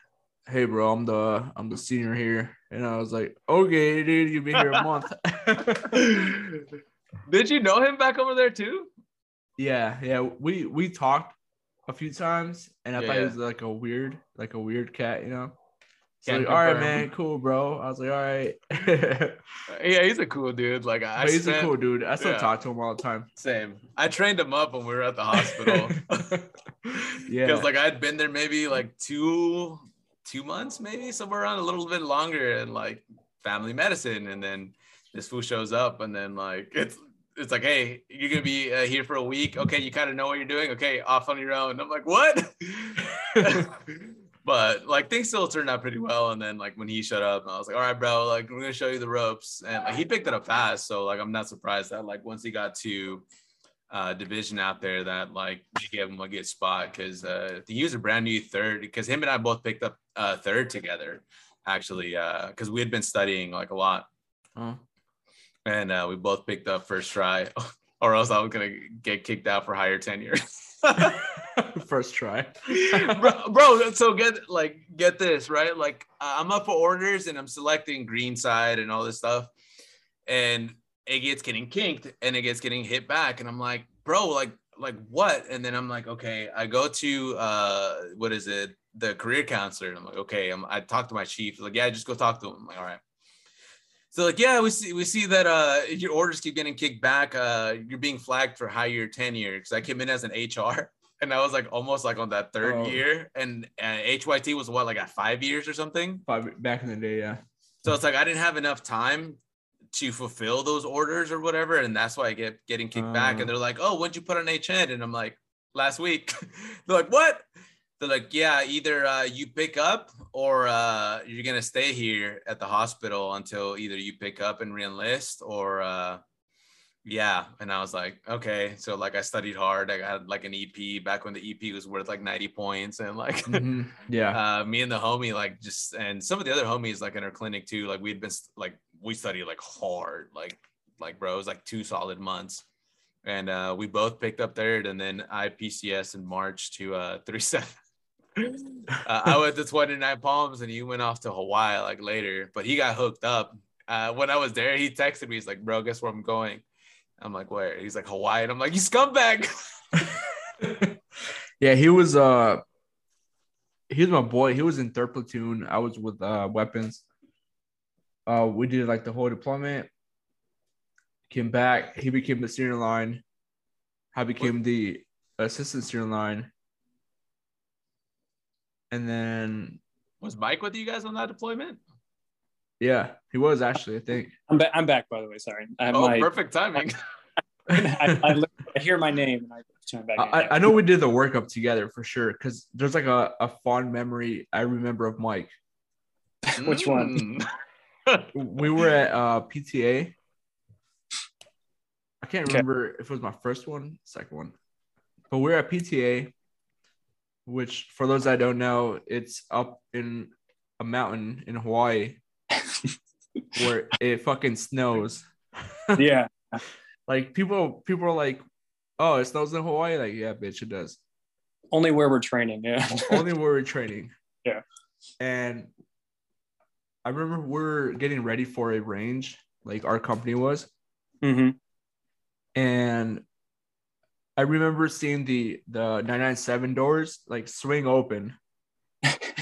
"Hey, bro, I'm the I'm the senior here," and I was like, "Okay, dude, you've been here a month." Did you know him back over there too? Yeah, yeah, we we talked a few times, and I thought he was like a weird, like a weird cat, you know. So like, all right, man, cool, bro. I was like, all right. Uh, yeah, he's a cool dude. Like I but he's spent, a cool dude. I still yeah. talk to him all the time. Same. I trained him up when we were at the hospital. yeah. Because like I'd been there maybe like two two months, maybe somewhere around a little bit longer, and like family medicine, and then this fool shows up, and then like it's it's like, hey, you're gonna be uh, here for a week. Okay, you kind of know what you're doing. Okay, off on your own. I'm like, what? but like things still turned out pretty well. And then like when he showed up, I was like, all right, bro, like we're gonna show you the ropes. And like he picked it up fast. So like I'm not surprised that like once he got to uh division out there that like gave him a good spot because uh he was a brand new third because him and I both picked up uh third together actually uh because we had been studying like a lot Oh. And uh we both picked up first try or else I was gonna get kicked out for higher tenure. First try. bro, bro, so get like get this right. Like I'm up for orders and I'm selecting green side and all this stuff, and it gets getting kinked and it gets getting hit back, and I'm like, bro, like like what? And then I'm like, okay, I go to uh what is it, the career counselor. And I'm like, okay, I'm, I talk to my chief. Like, yeah, just go talk to him. I'm like, all right. So like, yeah, we see we see that uh your orders keep getting kicked back. Uh, you're being flagged for higher tenure because I came in as an HR and I was like almost like on that third Oh. year, and uh, HYT was what like at five years or something. Five, back in the day, yeah. So it's like I didn't have enough time to fulfill those orders or whatever, and that's why I get getting kicked back. Uh. And they're like, "Oh, when'd you put on HN?" And I'm like, "Last week." they're like, "What?" They're like, "Yeah, either uh, you pick up or uh, you're gonna stay here at the hospital until either you pick up and reenlist or." Uh, yeah and i was like okay so like i studied hard i got like an ep back when the ep was worth like 90 points and like Mhm. Yeah. uh me and the homie like just and some of the other homies like in our clinic too like we'd been like we studied like hard like like bro it was like two solid months and uh we both picked up third and then i pcs in march to uh three seven uh, i went to 29 palms and he went off to hawaii like later but he got hooked up uh when i was there he texted me he's like bro guess where i'm going i'm like where he's like hawaii and i'm like you scumbag yeah, he was uh he was my boy. He was in third platoon. I was with uh weapons. Uh we did like the whole deployment. Came back, he became the senior line. I became the assistant senior line. And then was mike with you guys on that deployment yeah, he was actually, I think. I'm, ba- I'm back, by the way. Sorry. I, oh my, perfect timing I, I, li- I hear my name and I turn back. I, I know we did the workup together for sure because there's like a, a fond memory I remember of Mike. Which one? We were at uh PTA. I can't Okay. remember if it was my first one, second one, but we are at PTA, which for those that don't know, it's up in a mountain in Hawaii where it fucking snows. yeah. Like people, people are like, "Oh, it snows in Hawaii." Like, yeah, bitch, it does. Only where we're training. Yeah. Only where we're training. Yeah. And I remember we're getting ready for a range, like our company was. Mm-hmm. and I remember seeing the the 997 doors like swing open,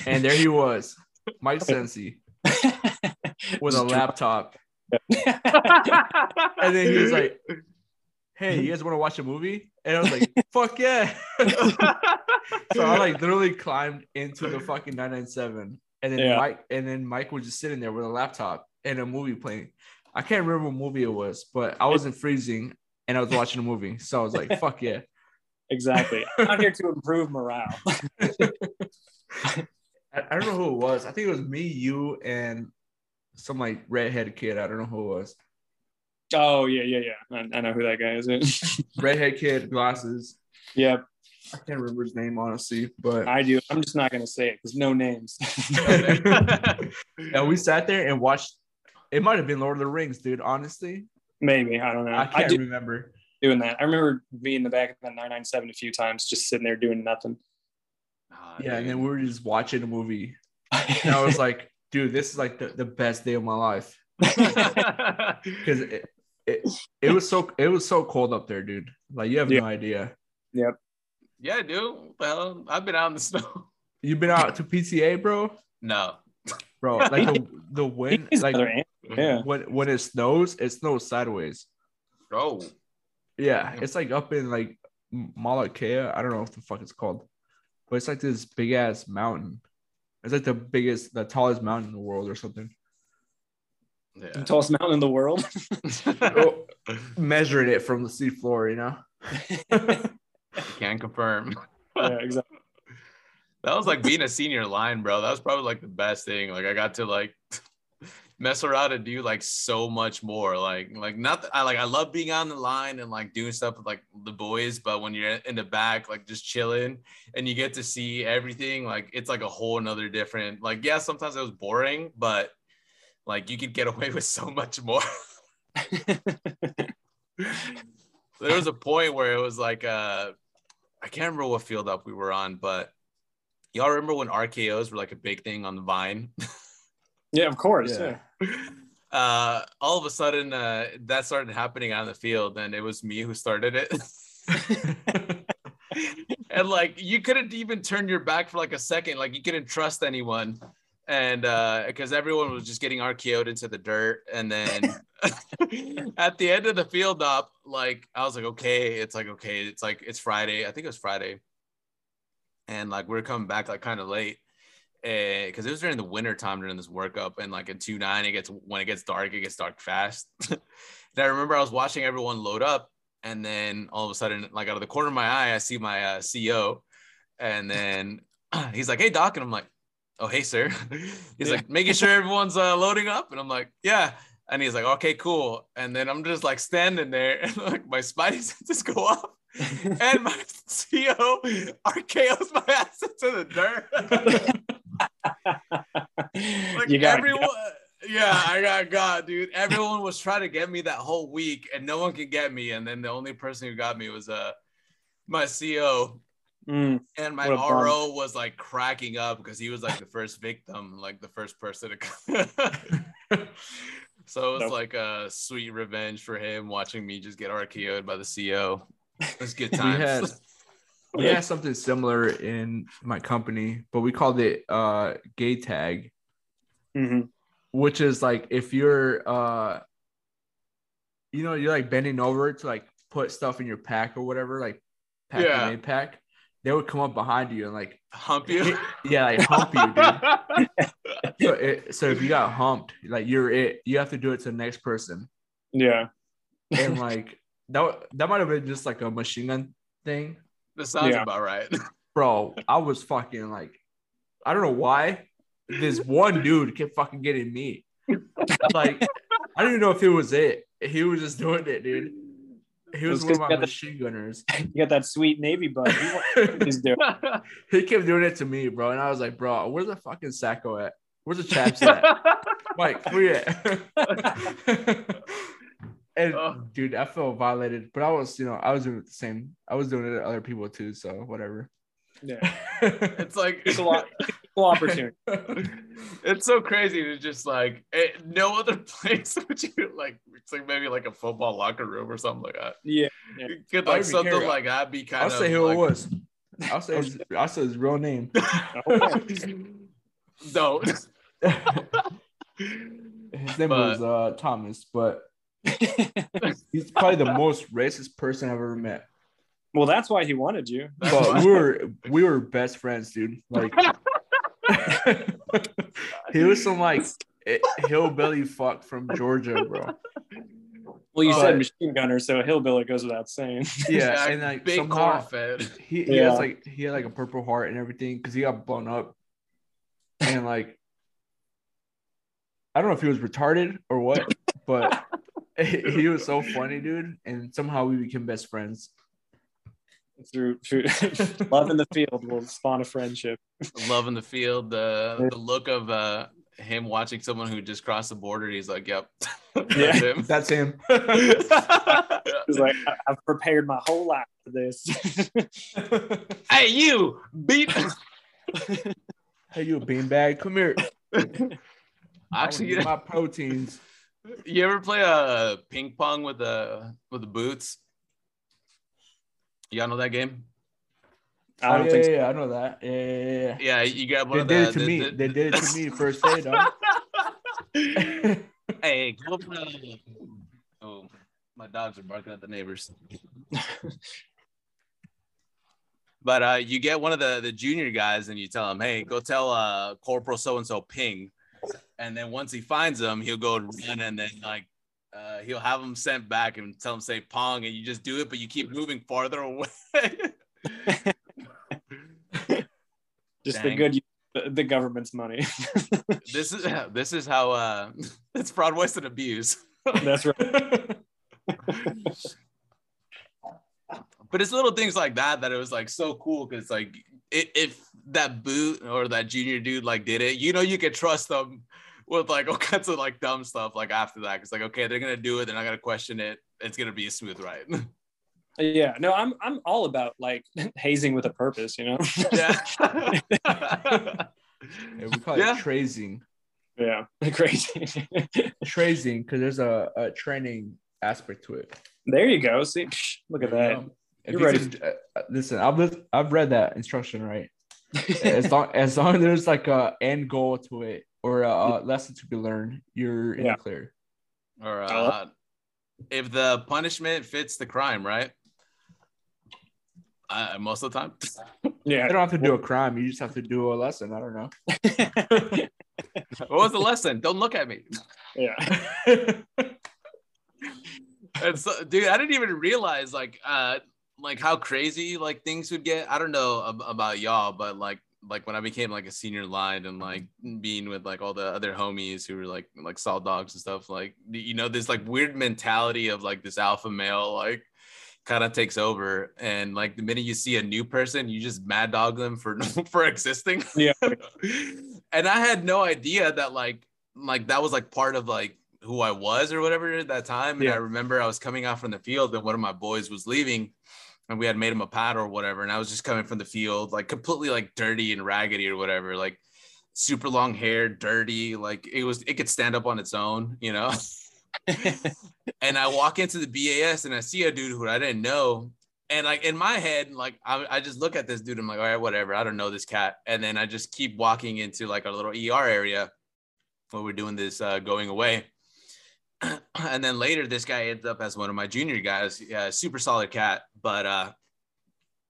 and there he was, Mike Sensi, with a laptop, and then he was like, "Hey, you guys want to watch a movie?" And I was like, "Fuck yeah!" so I like literally climbed into the fucking 997, and then Yeah. Mike and then Mike was just sitting there with a laptop and a movie playing. I can't remember what movie it was, but I wasn't freezing and I was watching a movie. So I was like, fuck yeah. exactly. I'm out here to improve morale. I, I don't know who it was. I think it was me, you, and some like redhead kid. I don't know who it was. Oh yeah, yeah, yeah. I, I know who that guy is. Redhead kid, glasses. yep, I can't remember his name honestly, but I do. I'm just not gonna say it because no names. and we sat there and watched. It might have been Lord of the Rings, dude. Honestly, Maybe I don't know. I I, can't do remember. doing that. I remember being in the back of the 997 a few times, just sitting there doing nothing. Ah, Yeah, and then we were just watching a movie. And I was like, dude, this is like the, the best day of my life. Because it, it it was so it was so cold up there, dude. Like you have Yeah. no idea. Yep. Yeah, dude. Well, I've been out in the snow. You've been out to PTA, bro? No. Bro, like the, the wind, He's like another ant. Mm-hmm. Yeah. when when it snows, it snows sideways. Oh. Yeah, it's like up in like Mauna Kea. I don't know what the fuck it's called, but it's like this big ass mountain. It's like the biggest, the tallest mountain in the world or something. The Yeah. tallest mountain in the world. Oh, measuring it from the seafloor, you know. Can't confirm. yeah, exactly. That was like being a senior line, bro. That was probably like the best thing. Like I got to like mess around and do like so much more. Like like not I like I love being on the line and like doing stuff with like the boys, but when you're in the back, like just chilling and you get to see everything, like it's like a whole another different. Like yeah, sometimes it was boring, but like you could get away with so much more. there was a point where it was like uh I can't remember what field up we were on, but y'all remember when RKOs were like a big thing on the Vine? yeah, of course. Yeah. Yeah. uh all of a sudden uh that started happening on the field and it was me who started it. and like you couldn't even turn your back for like a second, like you couldn't trust anyone. And uh because everyone was just getting RKO'd into the dirt. And then at the end of the field up, like I was like, okay, it's like okay, it's like it's Friday. I think it was Friday. And like we are coming back like kind of late. Because it was during the winter time during this workup and like in 2-9 it gets when it gets dark it gets dark fast. And i remember i was watching everyone load up and then all of a sudden like out of the corner of my eye i see my uh, co and then he's like hey doc and i'm like oh hey sir. He's Yeah. like making sure everyone's uh, loading up and i'm like yeah. And he's like okay cool. And then i'm just like standing there and like my spidey senses go up and my ceo rkos my ass into the dirt like you got everyone yeah i got got dude. Everyone was trying to get me that whole week and no one could get me and then the only person who got me was uh my co Mm, and my What a bum. ro was like cracking up because he was like the first victim like the first person to so it was Nope. like a sweet revenge for him watching me just get rko'd by the co it was good times we had something similar in my company, but we called it uh gay tag, mhm. which is like if you're uh you know, you're like bending over to like put stuff in your pack or whatever, like pack Yeah. your pack, they would come up behind you and like hump you yeah, like hump you, dude. So, it, so if you got humped, like you're it, you have to do it to the next person. Yeah. And like that that might have been just like a machine gun thing. That sounds Yeah. about right bro, I was fucking like, I don't know why this one dude kept fucking getting me. Like, I don't even know if it was it. He was just doing it, dude. He was It's one of 'cause my you got the- machine gunners. You got that sweet Navy bud. You want- doing. he kept doing it to me, bro. And I was like, bro, where's the fucking Sacco at? Where's the chaps at? Mike, where you at? And Oh. dude, I felt violated, but I was, you know, I was doing it the same. I was doing it to other people too, so whatever. Yeah. it's like It's a lot. Cool opportunity. it's so crazy to just like it, no other place would you like it's like maybe like a football locker room or something like that Yeah. You could I'll like something carry- like that be kind I'll of say who like, it was. I'll say his, I'll say his real name. no His name was uh, Thomas, but he's probably the most racist person I've ever met. well, that's why he wanted you. That's But why- we were we were best friends, dude. Like he was some like hillbilly fuck from Georgia, bro. Well, you But- said machine gunner, so hillbilly goes without saying. Yeah, and like big somehow corn fed he, he Yeah. has like he had like a purple heart and everything because he got blown up, and like I don't know if he was retarded or what, but he was so funny, dude. And somehow we became best friends. through, through love in the field will spawn a friendship. love in the field the the look of uh him watching someone who just crossed the border. He's like, "Yep, Yeah. that's him." That's him. He's like, I- I've prepared my whole life for this. hey, you beat. hey, you beanbag, come here. Actually, Actually, get my proteins. You ever play a ping pong with the with the boots? Y'all know that game? I Oh, don't yeah, think yeah, so. yeah, I know that. Yeah, yeah, yeah. Yeah, you got one They of did the, it to the- me. the- they did it to me first day, dog. hey, go play. Oh, my dogs are barking at the neighbors. but uh, you get one of the the junior guys and you tell him, "Hey, go tell uh Corporal so and so ping," and then once he finds them, he'll go and run, and then like. Uh, he'll have them sent back and tell them say pong and you just do it but you keep moving farther away just the good, the, government's money. this is this is how uh it's fraud waste and abuse That's right. but it's little things like that that it was like so cool because like if that boot or that junior dude like did it you know you could trust them with like all kinds of like dumb stuff like after that because like okay they're gonna do it they're not gonna question it it's gonna be a smooth ride Yeah, no, I'm I'm all about like hazing with a purpose, you know. yeah Yeah, we call Yeah. it tracing. yeah, crazy. Tracing, because there's a, a training aspect to it. there you go. See, look at that. If You're you ready. could- uh, uh, listen, I've I've read that instruction right. As long as long as there's like a end goal to it or a, a lesson to be learned, you're in Yeah. the clear. or uh, if the punishment fits the crime right uh, most of the time yeah. You don't have to do a crime. You just have to do a lesson. I don't know. what was the lesson don't look at me yeah. and so dude i didn't even realize like uh like how crazy like things would get i don't know ab- about y'all but like like when i became like a senior line and like being with like all the other homies who were like like saw dogs and stuff like you know this like weird mentality of like this alpha male like kind of takes over and like the minute you see a new person you just mad dog them for for existing Yeah. and i had no idea that like like that was like part of like who I was or whatever at that time. And Yeah. I remember I was coming out from the field and one of my boys was leaving and we had made him a pad or whatever. And I was just coming from the field, like completely like dirty and raggedy or whatever, like super long hair, dirty. Like it was, it could stand up on its own, you know? and I walk into the BAS and I see a dude who I didn't know. And like in my head, like I, I just look at this dude, I'm like, all right, whatever. I don't know this cat. And then I just keep walking into like a little ER area where we're doing this uh, going away. and then later, this guy ends up as one of my junior guys. Yeah, super solid cat. But uh,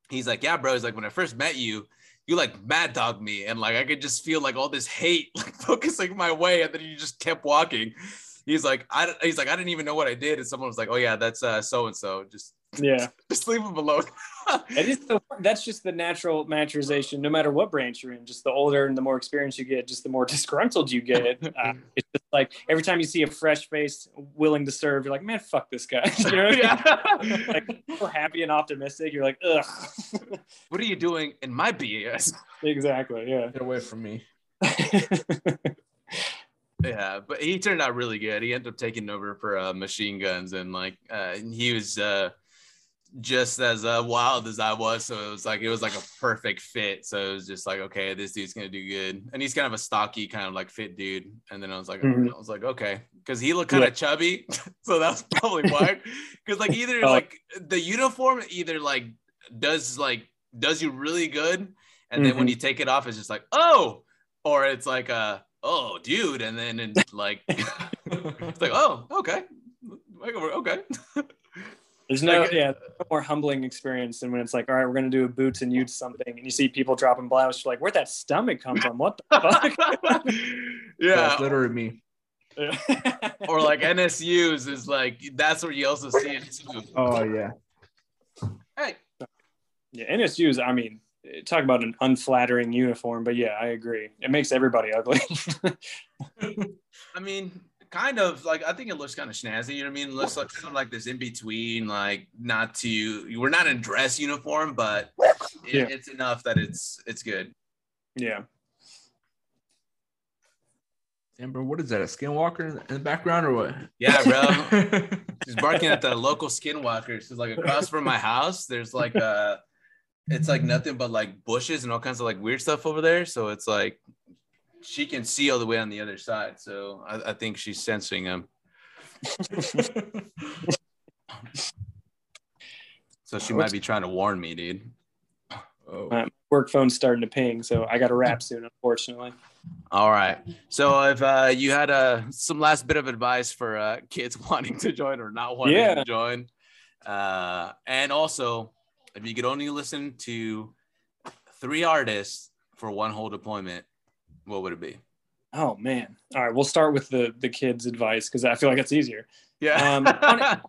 he's like, yeah, bro. He's like, when I first met you, you like mad dog me, and like I could just feel like all this hate like focusing my way, and then you just kept walking. He's like, I, he's like, I didn't even know what I did, and someone was like, oh yeah, that's uh so and so. Just, yeah. just leave them alone. It is so, that's just the natural maturization, no matter what branch you're in. Just the older and the more experience you get, just the more disgruntled you get. Uh, it's just like every time you see a fresh face willing to serve, you're like, man, fuck this guy. You know? yeah. like so happy and optimistic. You're like, ugh. what are you doing in my BAS? exactly. Yeah. Get away from me. Yeah, but he turned out really good. He ended up taking over for uh, machine guns, and like uh, he was uh, just as uh, wild as I was. So it was like it was like a perfect fit. So it was just like, okay, this dude's gonna do good. And he's kind of a stocky, kind of like fit dude. And then I was like, Mhm. I was like, okay, because he looked kind of chubby, so that's probably why. Because like either Oh. like the uniform either like does like does you really good, and then when Mhm. you take it off, it's just like oh, or it's like uh oh dude, and then and like it's like oh okay, okay. There's no, Like- yeah, no more humbling experience than when it's like, all right, we're gonna do a boots and ute something, and you see people dropping blouse. You're like, where'd that stomach come from? What the fuck? yeah. That's literally me. or like NSU's is like that's where you also see it too. Oh yeah. Hey, yeah, NSU's. I mean, talk about an unflattering uniform, but yeah, I agree. It makes everybody ugly. I mean, kind of like I think it looks kind of snazzy. You know what I mean? It looks like kind of like this in between, like not too. We're not in dress uniform, but it, Yeah. it's enough that it's it's good. yeah. Damn, bro, what is that? A skinwalker in the background or what? Yeah, bro. She's barking at the local skinwalker. She's like across from my house. There's like a, it's like nothing but like bushes and all kinds of like weird stuff over there. So it's like she can see all the way on the other side. So I, I think she's sensing him. so she might be trying to warn me, dude. oh. My work phone's starting to ping, so I got to wrap soon, unfortunately. All right. So if uh, you had uh, some last bit of advice for uh, kids wanting to join or not wanting Yeah. to join, uh, and also if you could only listen to three artists for one whole deployment, what would it be? Oh man! All right, we'll start with the the kids' advice because I feel like it's easier. Yeah. Um, on-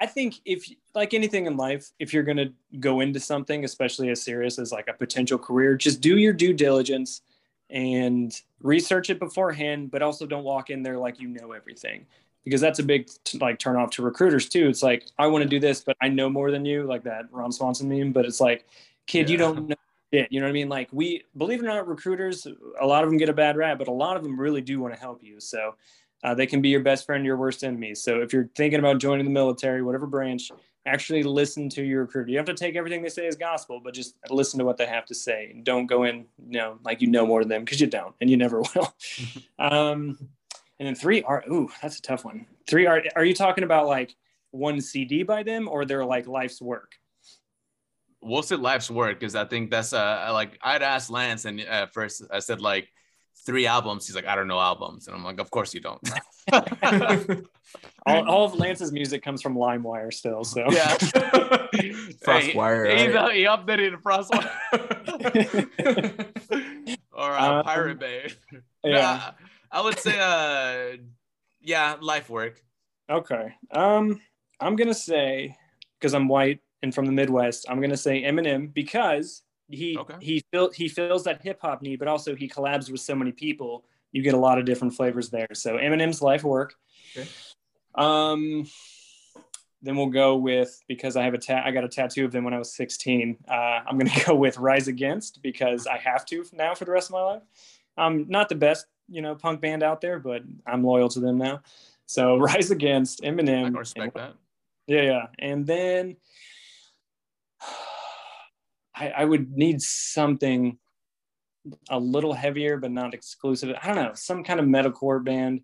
I think if like anything in life, if you're gonna go into something, especially as serious as like a potential career, just do your due diligence and research it beforehand, but also don't walk in there like you know everything. Because that's a big like turn off to recruiters too. It's like I want to do this, but I know more than you, like that Ron Swanson meme. But it's like, kid, you don't know shit. You know what I mean? Like we believe it or not, recruiters, a lot of them get a bad rap, but a lot of them really do want to help you. So uh, they can be your best friend, your worst enemy. So if you're thinking about joining the military, whatever branch, actually listen to your recruiter. You have to take everything they say as gospel, but just listen to what they have to say. Don't go in, you know, like you know more than them because you don't, and you never will. um, and then three are ooh, that's a tough one. Three are are you talking about like one CD by them or their like life's work? We'll say life's work because I think that's uh like I'd asked Lance and at first I said like three albums. He's like, I don't know albums, and I'm like, of course you don't. All, all of Lance's music comes from LimeWire still, so yeah. Frostwire, Hey, he's, right? uh, he updated the Frostwire. or uh, Um, Pirate Bay. yeah. Nah, I would say, uh, yeah, life work. Okay. Um, I'm gonna say because I'm white and from the Midwest, I'm gonna say Eminem because he Okay. he fill, he fills that hip hop need, but also he collabs with so many people. You get a lot of different flavors there. So Eminem's life work. Okay. Um, then we'll go with because I have a tat. I got a tattoo of them when I was 16. Uh, I'm gonna go with Rise Against because I have to now for the rest of my life. I'm not the best, you know, punk band out there, but I'm loyal to them now. So Rise Against Eminem. I respect that. Yeah, yeah. And then I, I would need something a little heavier, but not exclusive. I don't know, some kind of metalcore band.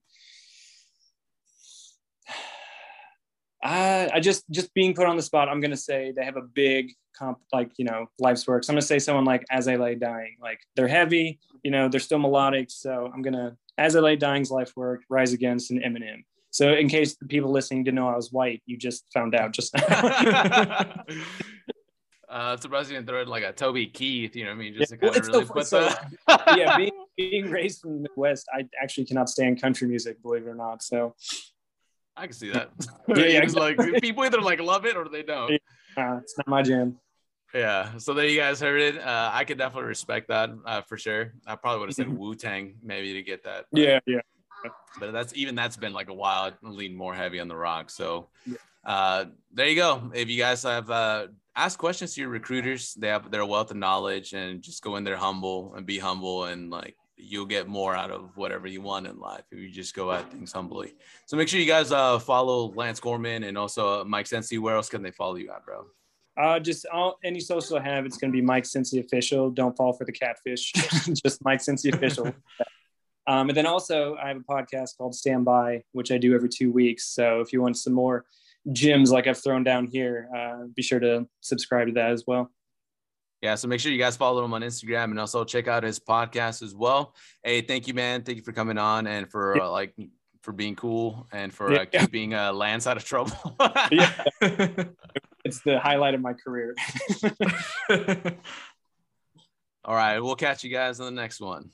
I, I just just being put on the spot. I'm gonna say they have a big comp, like you know, life's works. I'm gonna say someone like As I Lay Dying. Like they're heavy, you know, they're still melodic. So I'm gonna As I Lay Dying's life work, Rise Against, and Eminem. So in case the people listening didn't know I was white, you just found out just now. uh, I'm surprised you didn't throw in like a Toby Keith, you know what I mean? Just Yeah, to kind of really so- put so- the. yeah, being, being raised from the Midwest, I actually cannot stand country music, believe it or not. So I can see that. Yeah, yeah, like people either like love it or they don't. Yeah. uh, it's not my jam. Yeah. So there you guys heard it. Uh, I could definitely respect that uh, for sure. I probably would have said. Wu Tang maybe to get that. but- Yeah, yeah. But that's even that's been like a while. I lean more heavy on the rock. So Yeah. Uh, there you go. If you guys have uh, questions to your recruiters, they have their wealth of knowledge and just go in there humble and be humble and like you'll get more out of whatever you want in life if you just go at things humbly. So make sure you guys uh, follow Lance Gorman and also uh, Mike Sensi. Where else can they follow you at, bro? Uh, just all, any social I have, it's going to be Mike Sensi official. Don't fall for the catfish. just Mike Sensi official. Um, and then also, I have a podcast called Stand By, which I do every two weeks. So if you want some more gems like I've thrown down here, uh, be sure to subscribe to that as well. Yeah, so make sure you guys follow him on Instagram and also check out his podcast as well. Hey, thank you, man. Thank you for coming on and for uh, like for being cool and for uh, Yeah. keeping uh, Lance out of trouble. Yeah. It's the highlight of my career. All right, we'll catch you guys on the next one.